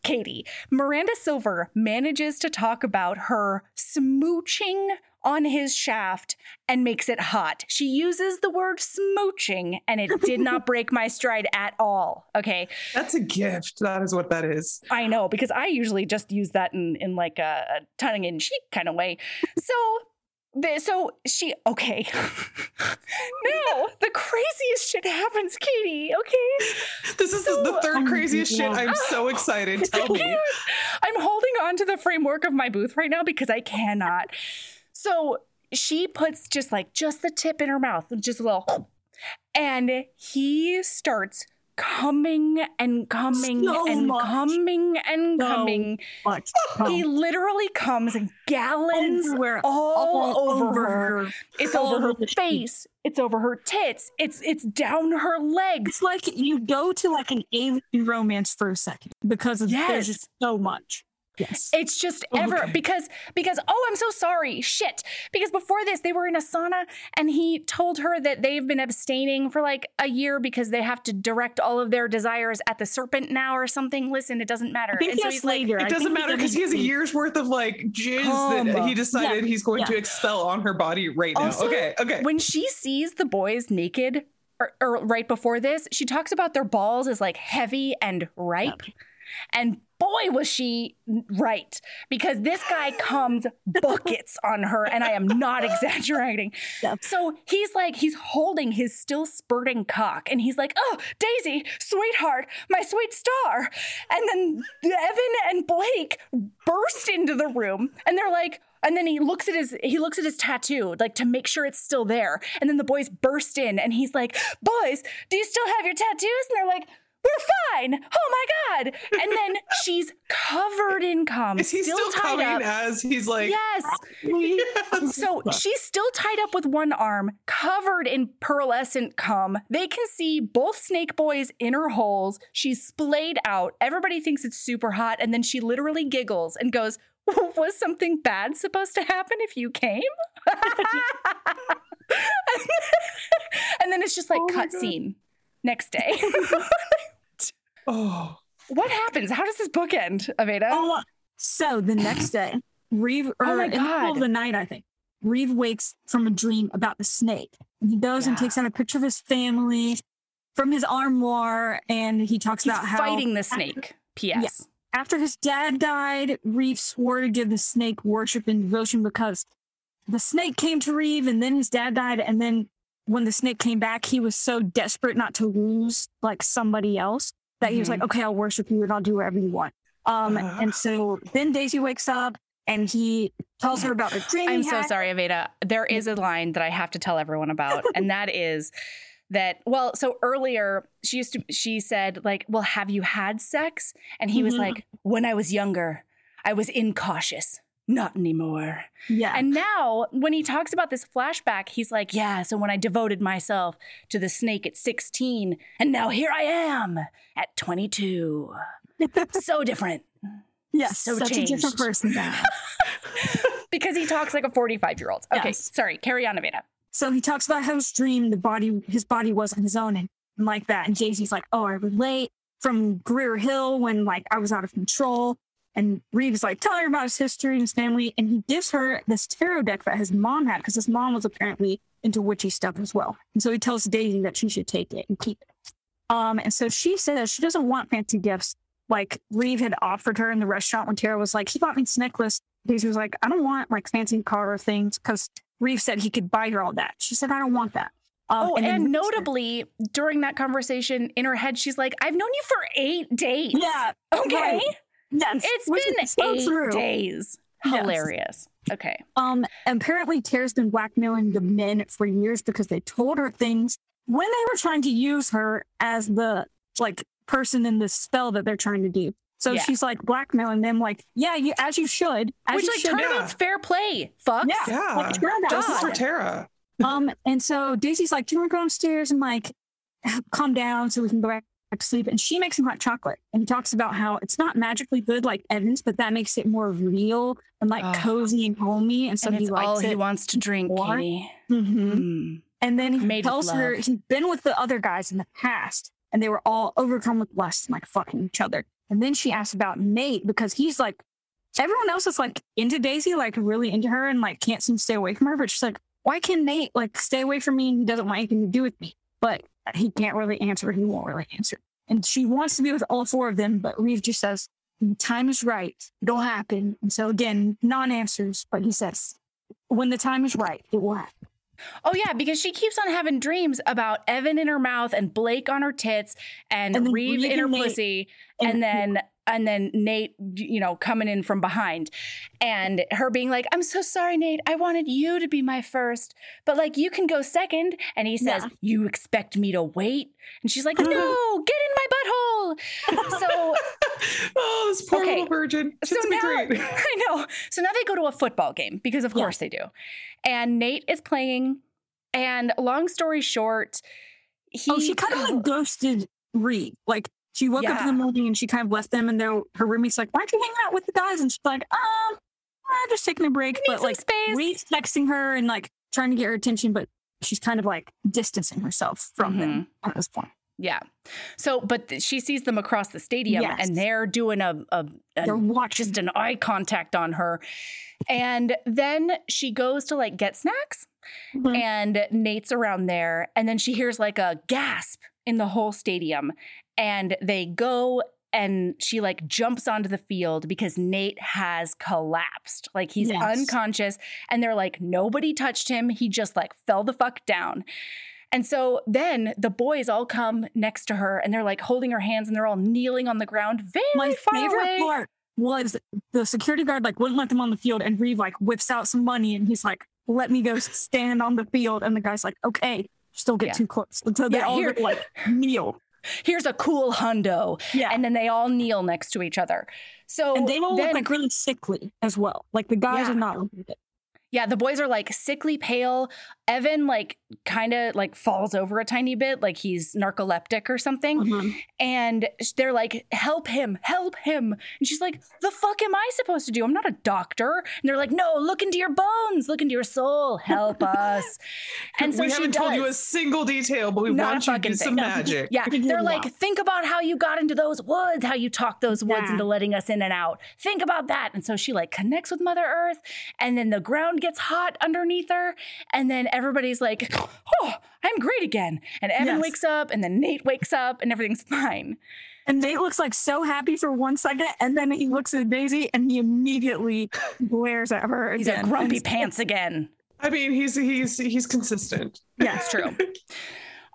Katee, Miranda Silver manages to talk about her smooching on his shaft and makes it hot. She uses the word smooching and it did not break my stride at all. Okay. That's a gift. That is what that is. I know because I usually just use that in, in like a, a tongue in cheek kind of way. So, so she, okay. now the craziest shit happens, Katee. Okay. This is So- the third Oh, craziest shit. I'm so excited. Tell me. I'm holding on to the framework of my booth right now because I cannot. So she puts just like just the tip in her mouth, just a little, and he starts coming and coming So and much. coming and So coming. But He literally comes in gallons everywhere, all, over, her. It's all over her over face. It's over her tits. It's it's down her legs. It's like you go to like an AV romance for a second because Yes. there's just so much. Yes. It's just Oh, ever okay. because because oh I'm so sorry shit because before this they were in a sauna and he told her that they've been abstaining for like a year because they have to direct all of their desires at the serpent now or something. Listen, it doesn't matter. I think and he so has he's later. I It think doesn't matter because he has a year's worth of like jizz Cum. that he decided he's going yeah. to expel on her body right now. Also, okay, okay. when she sees the boys naked or, or right before this, she talks about their balls as like heavy and ripe. And boy, was she right because this guy comes buckets on her, and I am not exaggerating. So he's like, he's holding his still spurting cock, and he's like, Oh, Daisy, sweetheart, my sweet star. And then Evan and Blake burst into the room, and they're like, and then he looks at his he looks at his tattoo like to make sure it's still there. And then the boys burst in and he's like, "Boys, do you still have your tattoos?" And they're like, "We're fine." Oh my god. And then she's covered in cum, Is he still, tied coming up. as he's like yes. Yes. So she's still tied up with one arm, covered in pearlescent cum. They can see both Snake Boy's inner holes. She's splayed out. Everybody thinks it's super hot. And then she literally giggles and goes, Was something bad supposed to happen if you came? and then it's just like Oh cut God. scene next day. Oh. what happens? How does this book end, Aveda? Oh, so the next day, Reeve, oh or Oh my in the middle God. of the night, I think, Reeve wakes from a dream about the snake. And he goes and takes out a picture of his family from his armoire, and he talks He's about how fighting the snake. P.S. after his dad died, Reeve swore to give the snake worship and devotion because the snake came to Reeve, and then his dad died, and then when the snake came back, he was so desperate not to lose like somebody else that he was Mhm. like, "Okay, I'll worship you and I'll do whatever you want." Um, Ah. and so then Daisy wakes up and he tells her about a dream. I'm so sorry, Aveda. There is a line that I have to tell everyone about, and that is that well, so earlier she used to she said like, "Well, have you had sex?" And he was Mhm. like, "When I was younger, I was incautious. Not anymore." Yeah, And now, when he talks about this flashback, he's like, "Yeah, so when I devoted myself to the snake at 16, and now here I am at 22. So different." yes, so such a different person now. Because he talks like a 45 year old. Okay, Yes. sorry, carry on, Aveda. So he talks about how his dream, the body, his body wasn't his own, and, and like that. And Daisy's like, "Oh, I relate from Greer Hill when like I was out of control." And Reeves like telling her about his history and his family, and he gives her this tarot deck that his mom had because his mom was apparently into witchy stuff as well. And so he tells Daisy that she should take it and keep it. Um, and so she says she doesn't want fancy gifts like Reeve had offered her in the restaurant when Tara was like, he bought me this necklace. Daisy was like, I don't want like fancy car or things because Reeve said he could buy her all that. She said, I don't want that. Um, Oh, then and, notably, during that conversation, in her head, she's like, I've known you for eight days. yeah, Okay. right. Yes, It's which been so eight true. days. Yes. Hilarious. Okay. Um, apparently Tara's been blackmailing the men for years because they told her things when they were trying to use her as the like person in the spell that they're trying to do. So Yeah. she's like blackmailing them, like, yeah, you as you should, as Which, you like, should. tournament's fair play. Fucks. Yeah. Yeah. Like, turn that Justice on. for Tara. um, and so Daisy's like, "Do you want to go downstairs and like calm down so we can go back to sleep?" And she makes him hot chocolate, and he talks about how it's not magically good like Evans, but that makes it more real and like Ugh. cozy and homey, and so and he likes all it. he wants to drink, more. Katee. Mhm. Mm. And then he Made tells her he's been with the other guys in the past, and they were all overcome with lust and like fucking each other. And then she asks about Nate because he's like, everyone else is like into Daisy, like really into her, and like can't seem to stay away from her. But she's like, why can Nate like stay away from me and he doesn't want anything to do with me? But he can't really answer. He won't really answer. And she wants to be with all four of them, but Reeve just says, the time is right, it'll happen. And so again, non-answers, but he says, when the time is right, it will happen. Oh yeah, because she keeps on having dreams about Evan in her mouth and Blake on her tits and, And Reeve Reeve in her pussy, and- and, then and then Nate, you know, coming in from behind, and her being like, "I'm so sorry, Nate. I wanted you to be my first, but like you can go second. And he says, Yeah. "You expect me to wait?" And she's like, "No, get in my butthole." So oh, this poor Okay. little virgin. so She's gonna now great. I know. So now they go to a football game because of Yeah. course they do. And Nate is playing. And long story short, he oh, she kind of like ghosted Reeve. Like She woke up in the morning and she kind of left them, and then her roommate's like, "Why don't you hang out with the guys?" And she's like, "Um, I'm just taking a break." But like, space. Reeve's texting her and like trying to get her attention, but she's kind of like distancing herself from them Mm-hmm. at this point. Yeah. So, but th- she sees them across the stadium Yes. and they're doing a, a, a They're watching. just an eye contact on her. And then she goes to like get snacks Mhm. and Nate's around there. And then she hears like a gasp in the whole stadium. And they go and she like jumps onto the field because Nate has collapsed. Like he's Yes. unconscious. And they're like, nobody touched him. He just like fell the fuck down. And so then the boys all come next to her and they're like holding her hands and they're all kneeling on the ground very My far favorite away. part was the security guard like wouldn't let them on the field, and Reeve like whips out some money, and he's like, "Let me go stand on the field," and the guy's like, "Okay." Still get Yeah. too close. And so they Yeah, all here- like kneel. Here's a cool hundo. Yeah. And then they all kneel next to each other. So And they all then, look like really sickly as well. Like the guys Yeah. are not looking good. Yeah, the boys are like sickly pale. Evan like kind of like falls over a tiny bit, like he's narcoleptic or something. Mhm. And they're like, help him, help him. And she's like, the fuck am I supposed to do? I'm not a doctor. And they're like, no, look into your bones, look into your soul, help us. And so we she haven't told you a single detail, but we Not want you to do thing. some No. magic. Yeah, they're like, think about how you got into those woods, how you talked those woods Yeah. into letting us in and out. Think about that. And so she like connects with Mother Earth, and then the ground gets hot underneath her, and then everybody's like, oh, I'm great again. And Evan Yes. wakes up, and then Nate wakes up, and everything's fine. And Nate looks like so happy for one second, and then he looks at Daisy and he immediately glares at her. He's again. a grumpy And- pants again. I mean, he's he's he's consistent. That's true.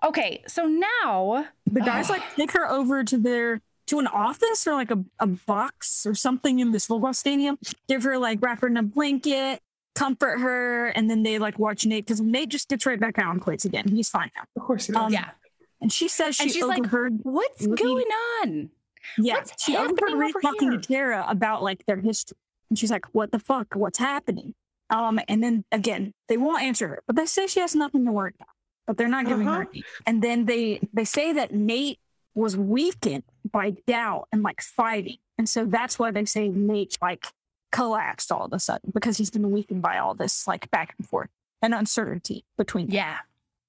Okay, so now The guys like take her over to their to an office or like a, a box or something in this football stadium. Give her like wrap her in a blanket, comfort her, and then they like watch Nate because Nate just gets right back out and plays again. He's fine now. Of course he does. Um, yeah, And she says she And she's like, overheard. what's Really? going on? yeah, what's she overheard happening Reeve over talking here? to Tara about like their history, and she's like, "What the fuck? What's happening?" Um, and then again, they won't answer her, but they say she has nothing to worry about. But they're not giving Uh-huh. her. any. And then they they say that Nate was weakened by doubt and like fighting, and so that's why they say Nate like collapsed all of a sudden because he's been weakened by all this like back and forth and uncertainty between. them. Yeah,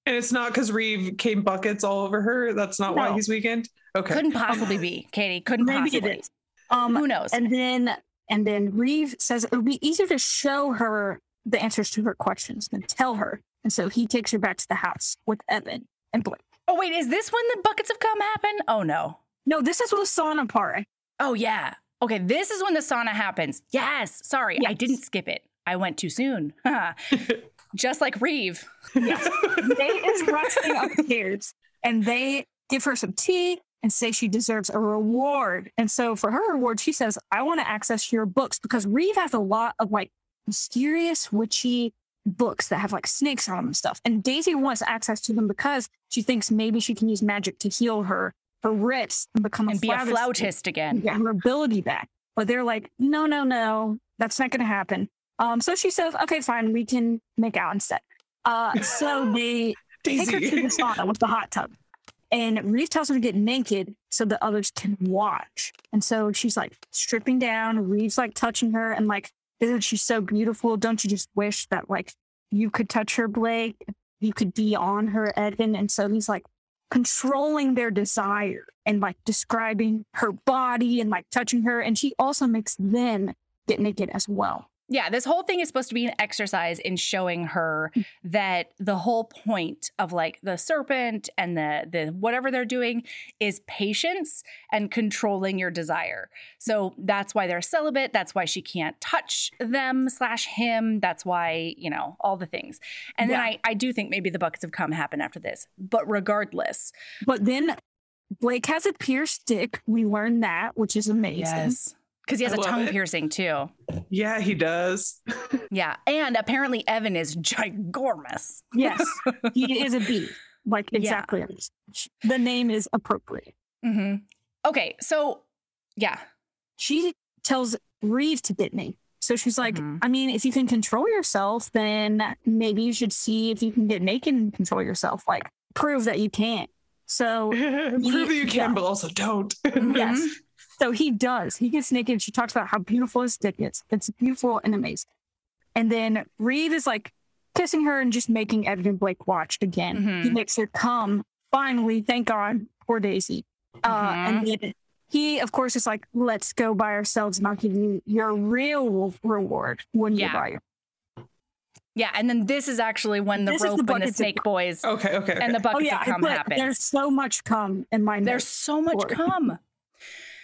And it's not because Reeve came buckets all over her. That's not why he's weakened. Okay. couldn't possibly be, Katee. Couldn't Maybe possibly. it is. Um, Who knows? And then and then Reeve says it would be easier to show her the answers to her questions than tell her. And so he takes her back to the house with Evan and Blake. oh wait, is this when the buckets have come happen? Oh no. No, this is with the sauna part. Oh yeah. Okay, this is when the sauna happens. Yes. Sorry, I didn't skip it. I went too soon. Just like Reeve. Yes. Nate is rushing upstairs and they give her some tea and say she deserves a reward. And so for her reward, she says, I want to access your books because Reeve has a lot of like mysterious, witchy books that have like snakes on them and stuff. And Daisy wants access to them because she thinks maybe she can use magic to heal her her wrists and become And a be a flautist flautist again. get her ability back. But they're like, no, no, no, that's not going to happen. Um, so she says, okay, fine, we can make out instead. Uh, so they take her to the sauna with the hot tub. And Reeve tells her to get naked so the others can watch. And so she's like stripping down. Reeve's like touching her and like, isn't she so beautiful? Don't you just wish that like you could touch her, Blake? You could be on her, Evan. And so he's like controlling their desire and like describing her body and like touching her. And she also makes them get naked as well. Yeah, this whole thing is supposed to be an exercise in showing her mm. that the whole point of like the serpent and the the whatever they're doing is patience and controlling your desire. So that's why they're celibate. That's why she can't touch them slash him. That's why you know all the things. And then I I do think maybe the buckets have come happen after this. But regardless, But then Blake has a pierced dick. We learn that, which is amazing. Because he has I a tongue it. piercing too. Yeah, he does. Yeah, and apparently Evan is ginormous. Yes, he is a bee. Like Yeah. exactly. The name is appropriate. hmm Okay, so yeah, She tells Reeve to detonate. So she's like, Mhm. I mean, if you can control yourself, then maybe you should see if you can get naked and control yourself. Like, prove that you can't. So Prove that you can, Yeah. but also don't. yes. So he does. He gets naked. She talks about how beautiful his dick is. It's beautiful and amazing. And then Reeve is like kissing her and just making Evan Blake watch again. Mhm. He makes her come. Finally, thank God, poor Daisy. Uh, and then he, of course, is like, let's go by ourselves and I'll give you your real reward when Yeah. you're by your Yeah, and then this is actually when the This is the rope and the buckets of- snake boys Okay, okay. okay. and the Oh, buckets yeah. of cum happens. there's so much cum in my mind. There's so much Or- cum.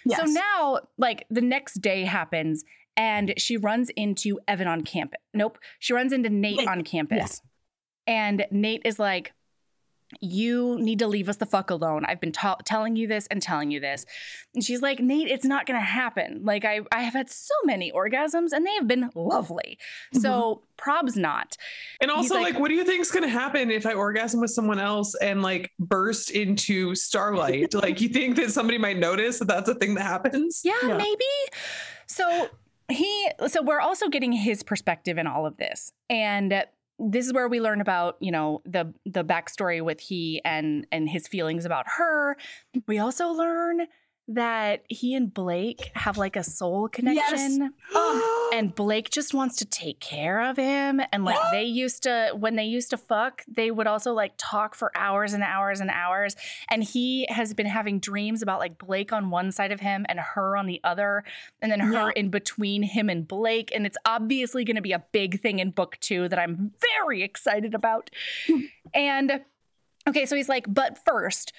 Yes. So now, like the next day happens, and she runs into Evan on campus. Nope, she runs into Nate Nate, on campus, and Nate is like, "You need to leave us the fuck alone. I've been ta- telling you this and telling you this." And she's like, "Nate, it's not gonna happen. Like I, I have had so many orgasms, and they have been lovely. Mm-hmm. So probs not." And also, like- like, what do you think's gonna happen if I orgasm with someone else and like burst into starlight? like, you think that somebody might notice that that's a thing that happens? Yeah, Yeah. maybe. So he so we're also getting his perspective in all of this. And this is where we learn about, you know, the the backstory with he and and his feelings about her. We also learn that he and Blake have like a soul connection. Oh, And Blake just wants to take care of him. And like they used to, when they used to fuck, they would also like talk for hours and hours and hours. And he has been having dreams about like Blake on one side of him and her on the other, and then her Yeah. in between him and Blake. And it's obviously going to be a big thing in book two that I'm very excited about. and okay, so he's like, but first,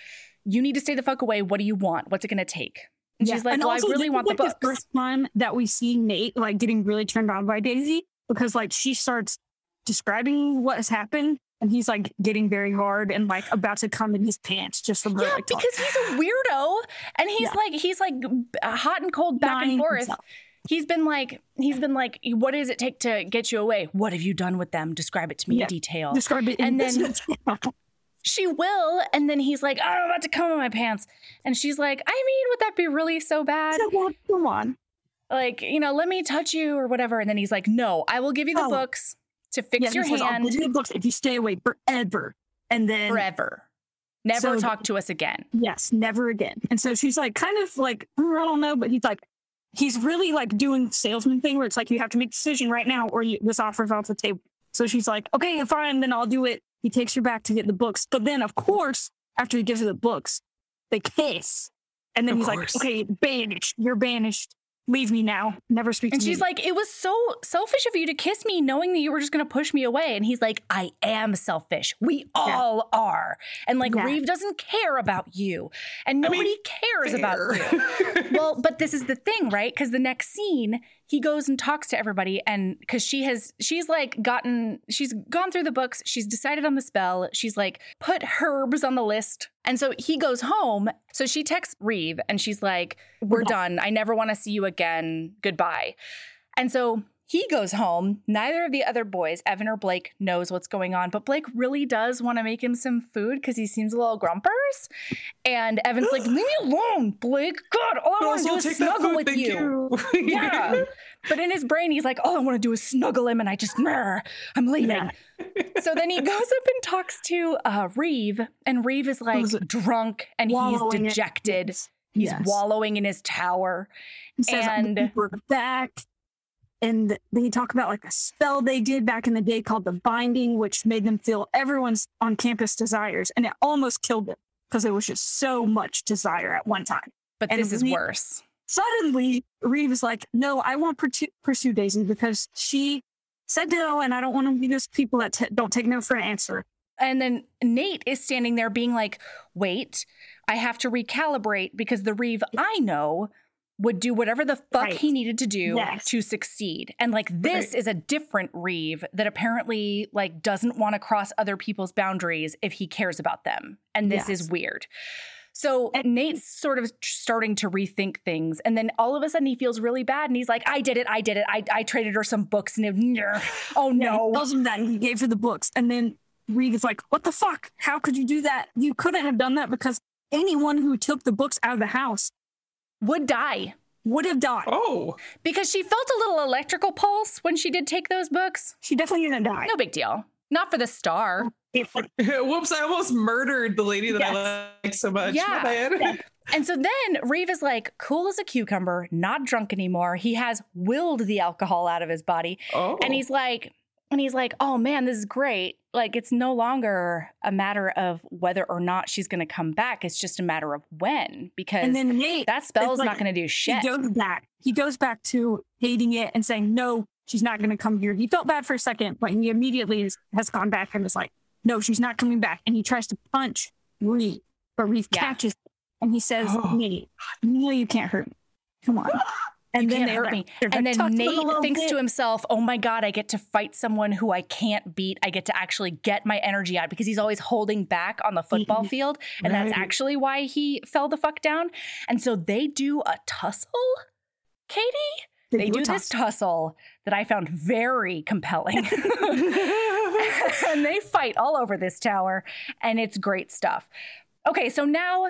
you need to stay the fuck away. What do you want? What's it going to take? And Yeah. she's like, And well, also, I really want is, the like, books. first time that we see Nate like getting really turned on by Daisy because like she starts describing what has happened and he's like getting very hard and like about to come in his pants just from her Yeah, like because he's a weirdo, and he's Yeah. like he's like uh, hot and cold back and forth. himself. He's been like he's been like, what does it take to get you away? What have you done with them? Describe it to me Yeah. in detail. Describe it in And then-. She will, and then he's like, I'm about to come in my pants, and she's like, I mean, would that be really so bad? So, well, come on. Like, you know, let me touch you or whatever. And then he's like, No, I will give you the Oh. books to fix Yeah, your he says, "I'll hand give you the books if you stay away forever. And then forever. Never So- talk to us again. Yes, never again. And so she's like, kind of like, "Mm, I don't know, but he's like, he's really like doing salesman thing where it's like you have to make a decision right now, or you, this offer's off the table. So she's like, okay, fine, then I'll do it. He takes her back to get the books, but then of course, after he gives her the books, they kiss, and then Of he's course. like, okay, banished. You're banished. Leave me now. Never speak And to me. And she's like, it was so selfish of you to kiss me knowing that you were just going to push me away. And he's like, I am selfish. We all are. And like, Yeah. Reeve doesn't care about you. And I mean, nobody cares about Fair. you. well, but this is the thing, right? Because the next scene, he goes and talks to everybody, and because she has, she's like gotten, she's gone through the books, she's decided on the spell, she's like put herbs on the list, and so he goes home. So she texts Reeve, and she's like, "We're done. I never want to see you again. Goodbye." And so he goes home. Neither of the other boys, Evan or Blake, knows what's going on, but Blake really does want to make him some food because he seems a little grumpers. And Evan's like, "Leave me alone, Blake. God, all I want to do is snuggle food, with you." you. Yeah. But in his brain, he's like, all I want to do is snuggle him, and I just, "Meh, I'm leaving. Yeah. So then he goes up and talks to uh, Reeve, and Reeve is like drunk and he's dejected. Yes. He's Yes. wallowing in his tower. He says, And- and we're back. And they talk about like a spell they did back in the day called the binding, which made them feel everyone's on campus desires. And it almost killed them because there was just so much desire at one time. But And this is Reeve- worse. Suddenly, Reeve is like, no, I want to pursue Daisy because she said no, and I don't want to be those people that t- don't take no for an answer. And then Nate is standing there being like, wait, I have to recalibrate because the Reeve I know would do whatever the fuck Right. he needed to do Yes. to succeed. And like this is a different Reeve that apparently like doesn't want to cross other people's boundaries if he cares about them. And this is weird. So And- Nate's sort of starting to rethink things. And then all of a sudden he feels really bad and he's like, I did it. I did it. I, I traded her some books and it, oh Yeah, he no. tells him that and he gave her the books. And then Reeve is like, what the fuck? How could you do that? You couldn't have done that because anyone who took the books out of the house Would die. would have died. Oh, Because she felt a little electrical pulse when she did take those books. She definitely didn't die. No big deal. Not for the star. Whoops, I almost murdered the lady that Yes. I like so much. Yeah. My bad. And so then Reeve is like cool as a cucumber, not drunk anymore. He has willed the alcohol out of his body. Oh. And he's like, and he's like, oh man, this is great. Like it's no longer a matter of whether or not she's gonna come back. It's just a matter of when. Because And then Nate, that spell is it's not gonna do shit. he goes back. He goes back to hating it and saying, no, she's not going to come here. He felt bad for a second, but he immediately is, has gone back and is like, no, she's not coming back. And he tries to punch Reeve, but Reeve Yeah. catches him, and he says, Oh. Nate, you know you can't hurt me. Come on. And can't they, hurt me. they're, And then Nate thinks bit. to himself, oh my God, I get to fight someone who I can't beat. I get to actually get my energy out because he's always holding back on the football Mhm. field. And that's actually why he fell the fuck down. And so they do a tussle, Katee? They do a this tussle that I found very compelling. and they fight all over this tower, and it's great stuff. Okay, so now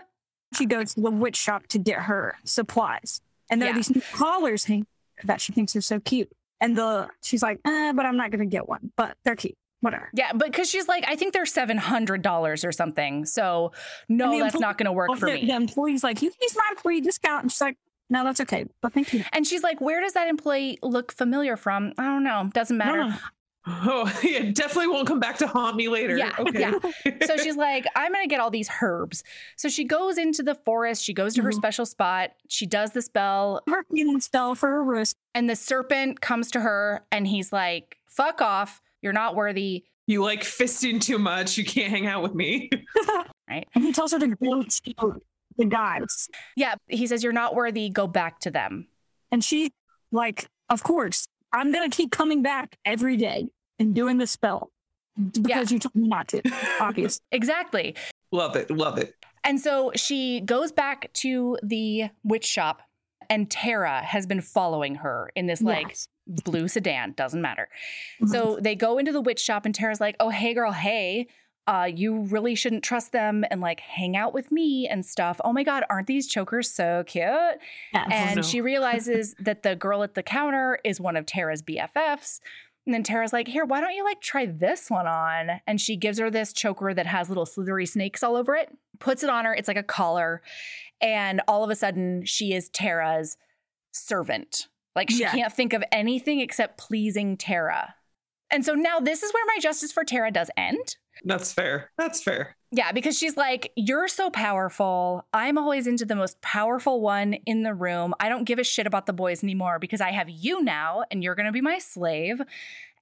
She goes to the witch shop to get her supplies. And there Yeah. are these new collars hanging that she thinks are so cute. And the she's like, eh, but I'm not going to get one, but they're cute. Whatever. Yeah, but because she's like, I think they're seven hundred dollars or something. So no, the that's employee- not going to work for the, me. the employee's like, you can use my employee discount. And she's like, no, that's okay. But thank you. And she's like, where does that employee look familiar from? I don't know. Doesn't matter. No, no. Oh, yeah, definitely won't come back to haunt me later. Yeah, Okay. yeah. So she's like, I'm going to get all these herbs. So she goes into the forest. She goes to her Mhm. special spot. She does the spell, Her healing spell for her wrist. and the serpent comes to her, and he's like, fuck off. You're not worthy. You like fisting too much. You can't hang out with me. Right. And he tells her to go to the gods. Yeah. He says, You're not worthy. Go back to them. And she, like, of course, I'm going to keep coming back every day and doing the spell because you told me not to, obviously. Exactly. love it. Love it. And so she goes back to the witch shop, and Tara has been following her in this like Yes. blue sedan. Doesn't matter. Mhm. So they go into the witch shop, and Tara's like, "Oh, hey, girl, hey." Uh, you really shouldn't trust them and like hang out with me and stuff. Oh my God, aren't these chokers so cute? Yes. And no. she realizes that the girl at the counter is one of Tara's BFFs. And then Tara's like, Here, why don't you like try this one on? And she gives her this choker that has little slithery snakes all over it, puts it on her. It's like a collar. And all of a sudden, she is Tara's servant. Like she Yeah. can't think of anything except pleasing Tara. And so now this is where my justice for Tara does end. That's fair. That's fair. Yeah, because she's like, You're so powerful. I'm always into the most powerful one in the room. I don't give a shit about the boys anymore because I have you now and you're going to be my slave.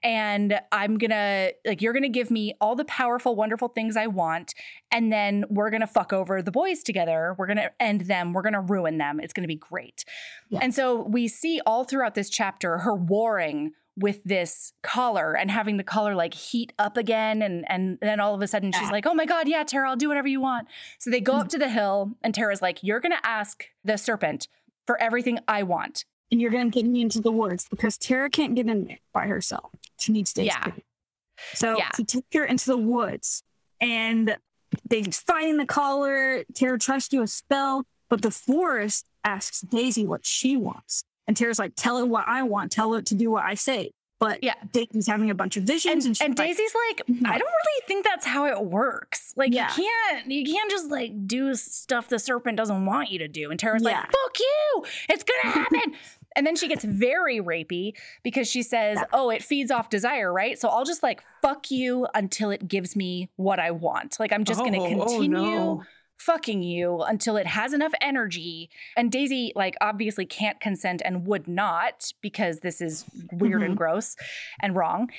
And I'm going to, like, you're going to give me all the powerful, wonderful things I want. And then we're going to fuck over the boys together. We're going to end them. We're going to ruin them. It's going to be great. Yeah. And so we see all throughout this chapter her warring with this collar and having the collar like heat up again and and then all of a sudden she's like oh my god yeah tara i'll do whatever you want so they go mm. up to the hill and tara's like you're gonna ask the serpent for everything i want And you're going to get me into the woods because Tara can't get in there by herself. She needs Daisy. Yeah. So Yeah. he takes her into the woods and they find the collar. Tara tries to do a spell, but the forest asks Daisy what she wants. And Tara's like, tell it what I want. Tell it to do what I say. But Yeah. Daisy's having a bunch of visions. and, And, and daisy's like "No." i don't really think that's how it works like Yeah. you can't you can't just like do stuff the serpent doesn't want you to do and tara's like fuck you it's gonna happen and then she gets very rapey because she says Yeah. oh it feeds off desire right so i'll just like fuck you until it gives me what i want like i'm just gonna Oh, oh, continue no. Fucking you until it has enough energy. And Daisy, like, obviously can't consent and would not because this is weird and mm-hmm. gross and wrong.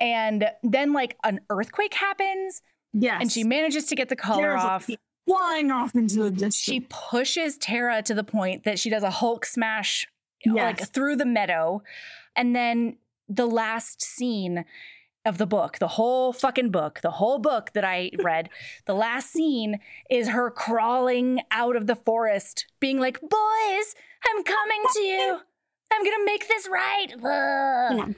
And then, like, an earthquake happens yes. and she manages to get the collar off. flying off into the distance. She pushes Tara to the point that she does a Hulk smash like through the meadow. And then the last scene of the book, the whole fucking book, the whole book that I read, the last scene is her crawling out of the forest, being like, Boys, I'm coming to you. I'm gonna make this right. Ugh."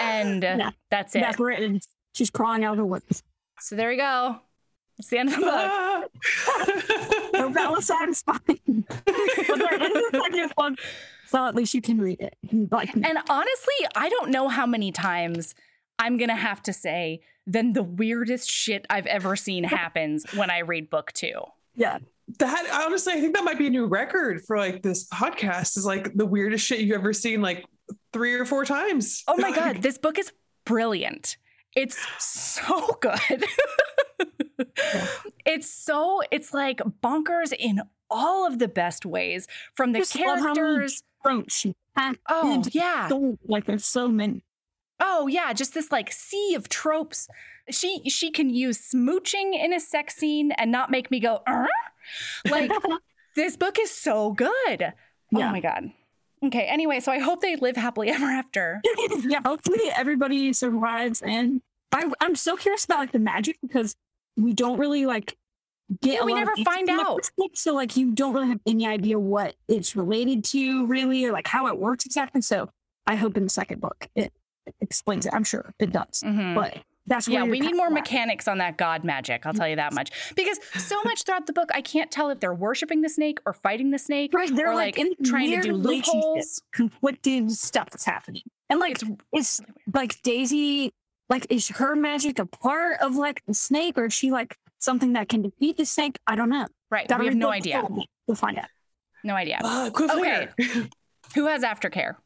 And uh, Yeah. that's it. That's where it is. She's crawling out of the woods. So there you go. It's the end of the book. So that was satisfying. but there is a second one, so at least you can read it. Like, And honestly, I don't know how many times I'm going to have to say, then the weirdest shit I've ever seen happens when I read book two. Yeah. That honestly, I think that might be a new record for like this podcast is like the weirdest shit you've ever seen like three or four times. Oh my God, this book is brilliant. It's so good. it's so, it's like bonkers in all of the best ways from the Just love how many characters. she packed Oh, yeah. like there's so many. Oh yeah, just this like sea of tropes. She she can use smooching in a sex scene and not make me go, "Uh?" like this book is so good. Oh my god. Okay. Anyway, so I hope they live happily ever after. yeah, hopefully everybody survives. And I, I'm so curious about like the magic because we don't really like get. Yeah, we never find out. so like you don't really have any idea what it's related to, really, or like how it works exactly. So I hope in the second book it explains it. I'm sure it does, Mhm. but that's where Yeah, we need more at. mechanics on that god magic. I'll tell you that much. Because so much throughout the book, I can't tell if they're worshiping the snake or fighting the snake Right, they're or like, like, in trying to do relationships, loopholes. conflicted stuff that's happening, and like It's it's like Daisy, like is her magic a part of like the snake, or is she like something that can defeat the snake? I don't know. right. Gotta We have no book idea. We'll find out. No idea. Ah, cliffhanger. Who has aftercare?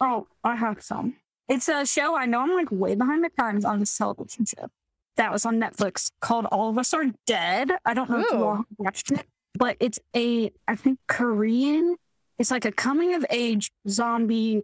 Oh, I have some. It's a show I know I'm like way behind the times on this television show that was on Netflix called All of Us Are Dead. I don't know if you all watched it, but it's a I think Korean. It's like a coming of age zombie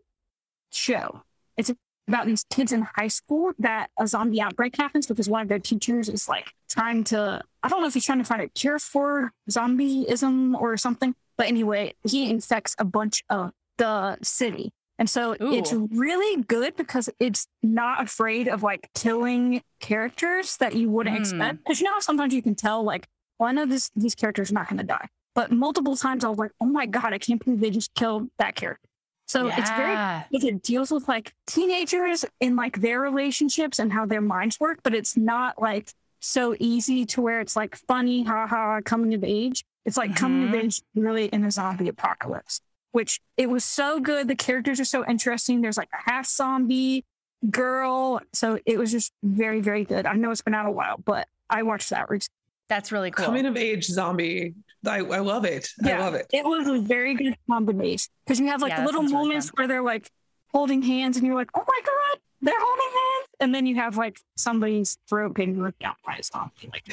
show. It's about these kids in high school that a zombie outbreak happens because one of their teachers is like trying to I don't know if he's trying to find a cure for zombieism or something. But anyway, he infects a bunch of the city. And so it's really good because it's not afraid of like killing characters that you wouldn't Mm. expect. Because you know how sometimes you can tell like, well, I know this these characters are not gonna die. But multiple times I was like, oh my god, I can't believe they just killed that character. So it's very it deals with like teenagers in like their relationships and how their minds work, but it's not like so easy to where it's like funny, haha, coming of age. It's like coming of Mhm. age really in a zombie apocalypse, which it was so good. The characters are so interesting. There's like a half zombie girl. So it was just very, very good. I know it's been out a while, but I watched that recently. That's really cool. Coming of age zombie. I, I love it. I love it. It was a very good combination because you have like Yeah, little sounds really moments where they're like holding hands and you're like, oh my God, they're holding hands. And then you have like somebody's throat getting ripped out by a zombie. Like,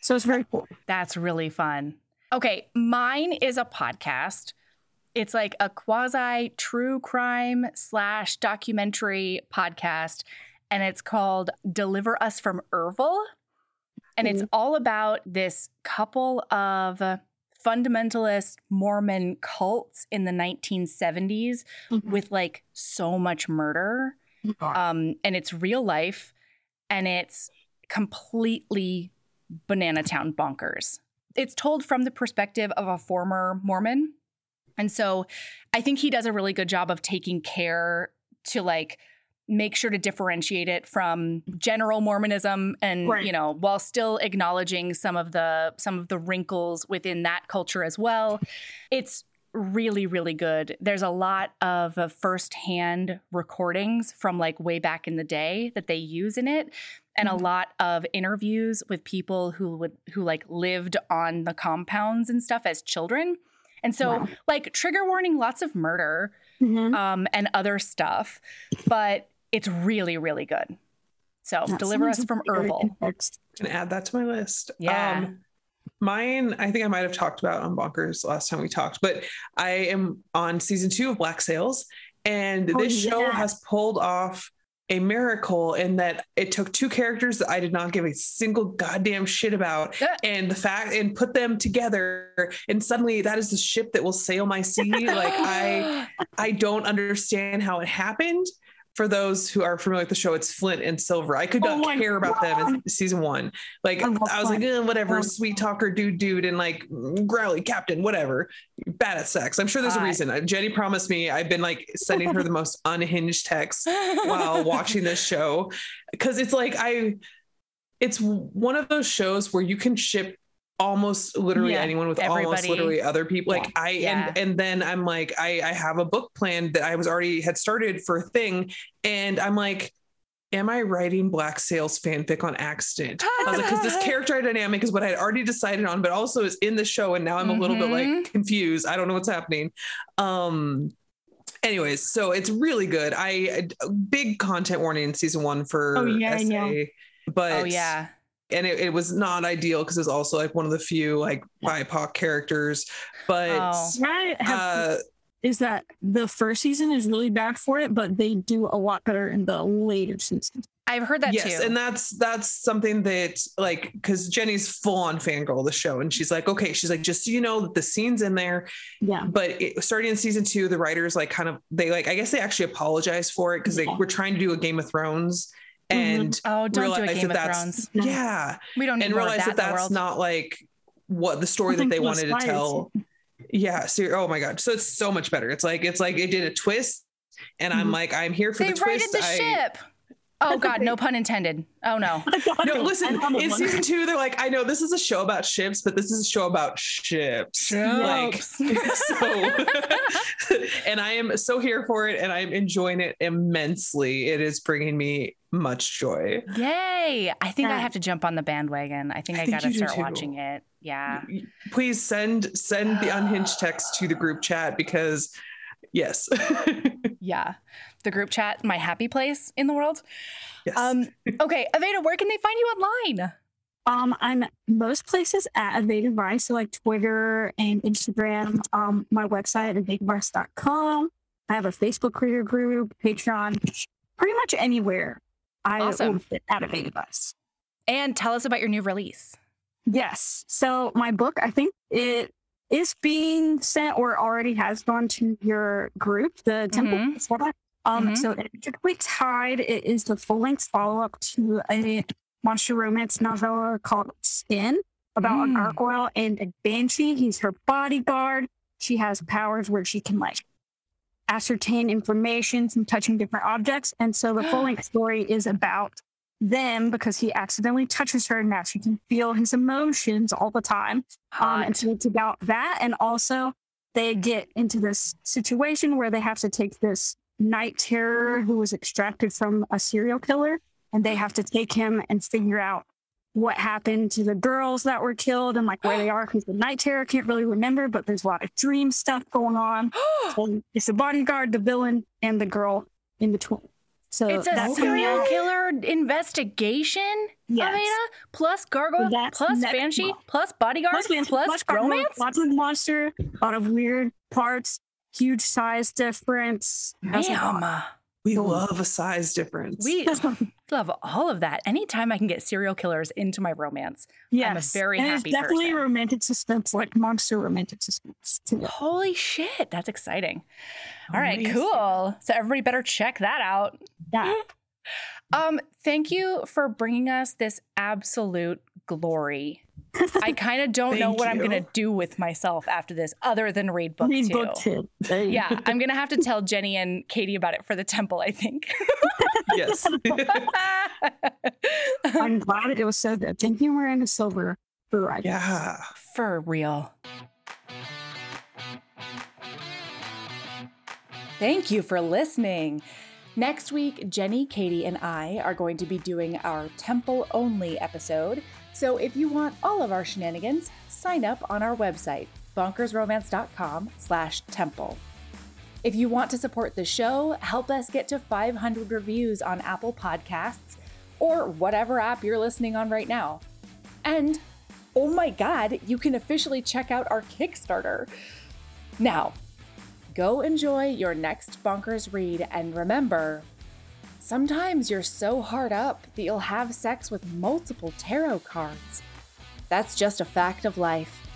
so it's very cool. That's really fun. Okay, mine is a podcast. It's like a quasi true crime slash documentary podcast, and it's called Deliver Us from Ervil. And it's all about this couple of fundamentalist Mormon cults in the 1970s with like so much murder. Um, and it's real life and it's completely banana town bonkers. It's told from the perspective of a former Mormon. And so I think he does a really good job of taking care to like make sure to differentiate it from general Mormonism and Right. you know while still acknowledging some of the some of the wrinkles within that culture as well. It's really really good. There's a lot of uh, firsthand recordings from like way back in the day that they use in it and a Mhm. lot of interviews with people who would who like lived on the compounds and stuff as children. And so Wow. like trigger warning lots of murder Mhm. um and other stuff, but it's really really good. So That deliver us from very Ervil. interesting. Can add that to my list. Yeah. Um, mine, I think I might have talked about on Bonkers last time we talked, but I am on season two of Black Sails, and Oh, this show has pulled off a miracle in that it took two characters that I did not give a single goddamn shit about, and the fact and put them together, and suddenly that is the ship that will sail my sea. like I, I don't understand how it happened. For those who are familiar with the show, it's Flint and Silver. I could Oh not my care about them in season one. Like I I was like, eh, whatever, Um, sweet talker, dude, dude, and like growly captain, whatever. Bad at sex. I'm sure there's a reason. Uh, Jenny promised me. I've been like sending her the most unhinged texts while watching this show because it's like I, it's one of those shows where you can ship almost literally Yeah, anyone with almost everybody. literally other people. Like I Yeah. and and then I'm like I I have a book plan that I was already had started for a thing, and I'm like. am I writing Black Sails fanfic on accident? I was like, because this character dynamic is what I had already decided on, but also is in the show, and now I'm a little bit like confused. I don't know what's happening. Um. Anyways, so it's really good. I big content warning in season one for Oh, yeah. SA, but oh yeah. And it, it was not ideal because it's also like one of the few like BIPOC characters, but. Oh. What I have Uh, is that the first season is really bad for it, but they do a lot better in the later seasons. I've heard that yes too. and that's that's something that like because jenny's full on fangirl of the show and she's like okay she's like just so you know that the scenes in there Yeah. but it, starting in season two the writers like kind of they like i guess they actually apologized for it because they were trying to do a game of thrones. And oh, don't do a Game that of that's- Thrones. yeah We don't need and realize that that in the that's world. not like what the story that they wanted to aspire tell yeah so oh my god so it's so much better it's like it's like it did a twist and i'm Mhm. like i'm here for they the righted twist the I- ship. Oh God, no pun intended. Oh no. No, listen, I in season two, they're like, I know this is a show about ships, but this is a show about ships. Like, so, and I am so here for it and I'm enjoying it immensely. It is bringing me much joy. Yay! I think I have to jump on the bandwagon. I think I I, think gotta start too. watching it. Yeah. Please send send the unhinged text to the group chat because yes. Yeah. The group chat, my happy place in the world. yes. Um, okay, Aveda, where can they find you online? Um, I'm most places at Aveda Vice, so like Twitter and Instagram. Um, my website at avedavice.com. I have a Facebook creator group, Patreon, pretty much anywhere. I Awesome. will fit at Aveda Vice. And tell us about your new release. Yes. So my book, I think it is being sent or already has gone to your group, the Temple. Mhm. Um, Mhm. so Intricately Tied it is the full length follow up to a monster romance novella called Skin about Mm. a gargoyle and a banshee. He's her bodyguard. She has powers where she can like ascertain information from touching different objects. And so the full length story is about them because he accidentally touches her and now she can feel his emotions all the time. Um, and so it's about that. And also, they get into this situation where they have to take this night terror who was extracted from a serial killer and they have to take him and figure out what happened to the girls that were killed and like where they are because the night terror can't really remember, but there's a lot of dream stuff going on. So it's the bodyguard, the villain, and the girl in between. So it's a serial killer investigation, Yes. Plus gargoyle, That's plus banshee, plus bodyguard, Plus, plus, plus gargoyle, romance. lots of monster, a lot of weird parts, huge size difference. That's a lot. Ma'am, we love a size difference. we love all of that. Anytime I can get serial killers into my romance, yes, very and happy It's definitely person. romantic suspense, like monster romantic suspense. Too. holy shit, that's exciting. All right, Amazing. cool. So everybody better check that out. Yeah, Um, thank you for bringing us this absolute glory. I kind of don't know Thank what I'm gonna do with myself after this, other than read book read two. book two. There you Yeah, I'm gonna have to tell Jenny and Katee about it for the temple. I think. yes. I'm glad it was so good. Thank you, Miranda Silver, for writing. yeah. for real. Thank you for listening. Next week, Jenny, Katee, and I are going to be doing our temple only episode. So if you want all of our shenanigans, sign up on our website, bonkersromance.com slash temple. If you want to support the show, help us get to 500 reviews on Apple Podcasts or whatever app you're listening on right now. And oh my god, you can officially check out our Kickstarter. Now, go enjoy your next bonkers read and remember, sometimes you're so hard up that you'll have sex with multiple tarot cards. That's just a fact of life.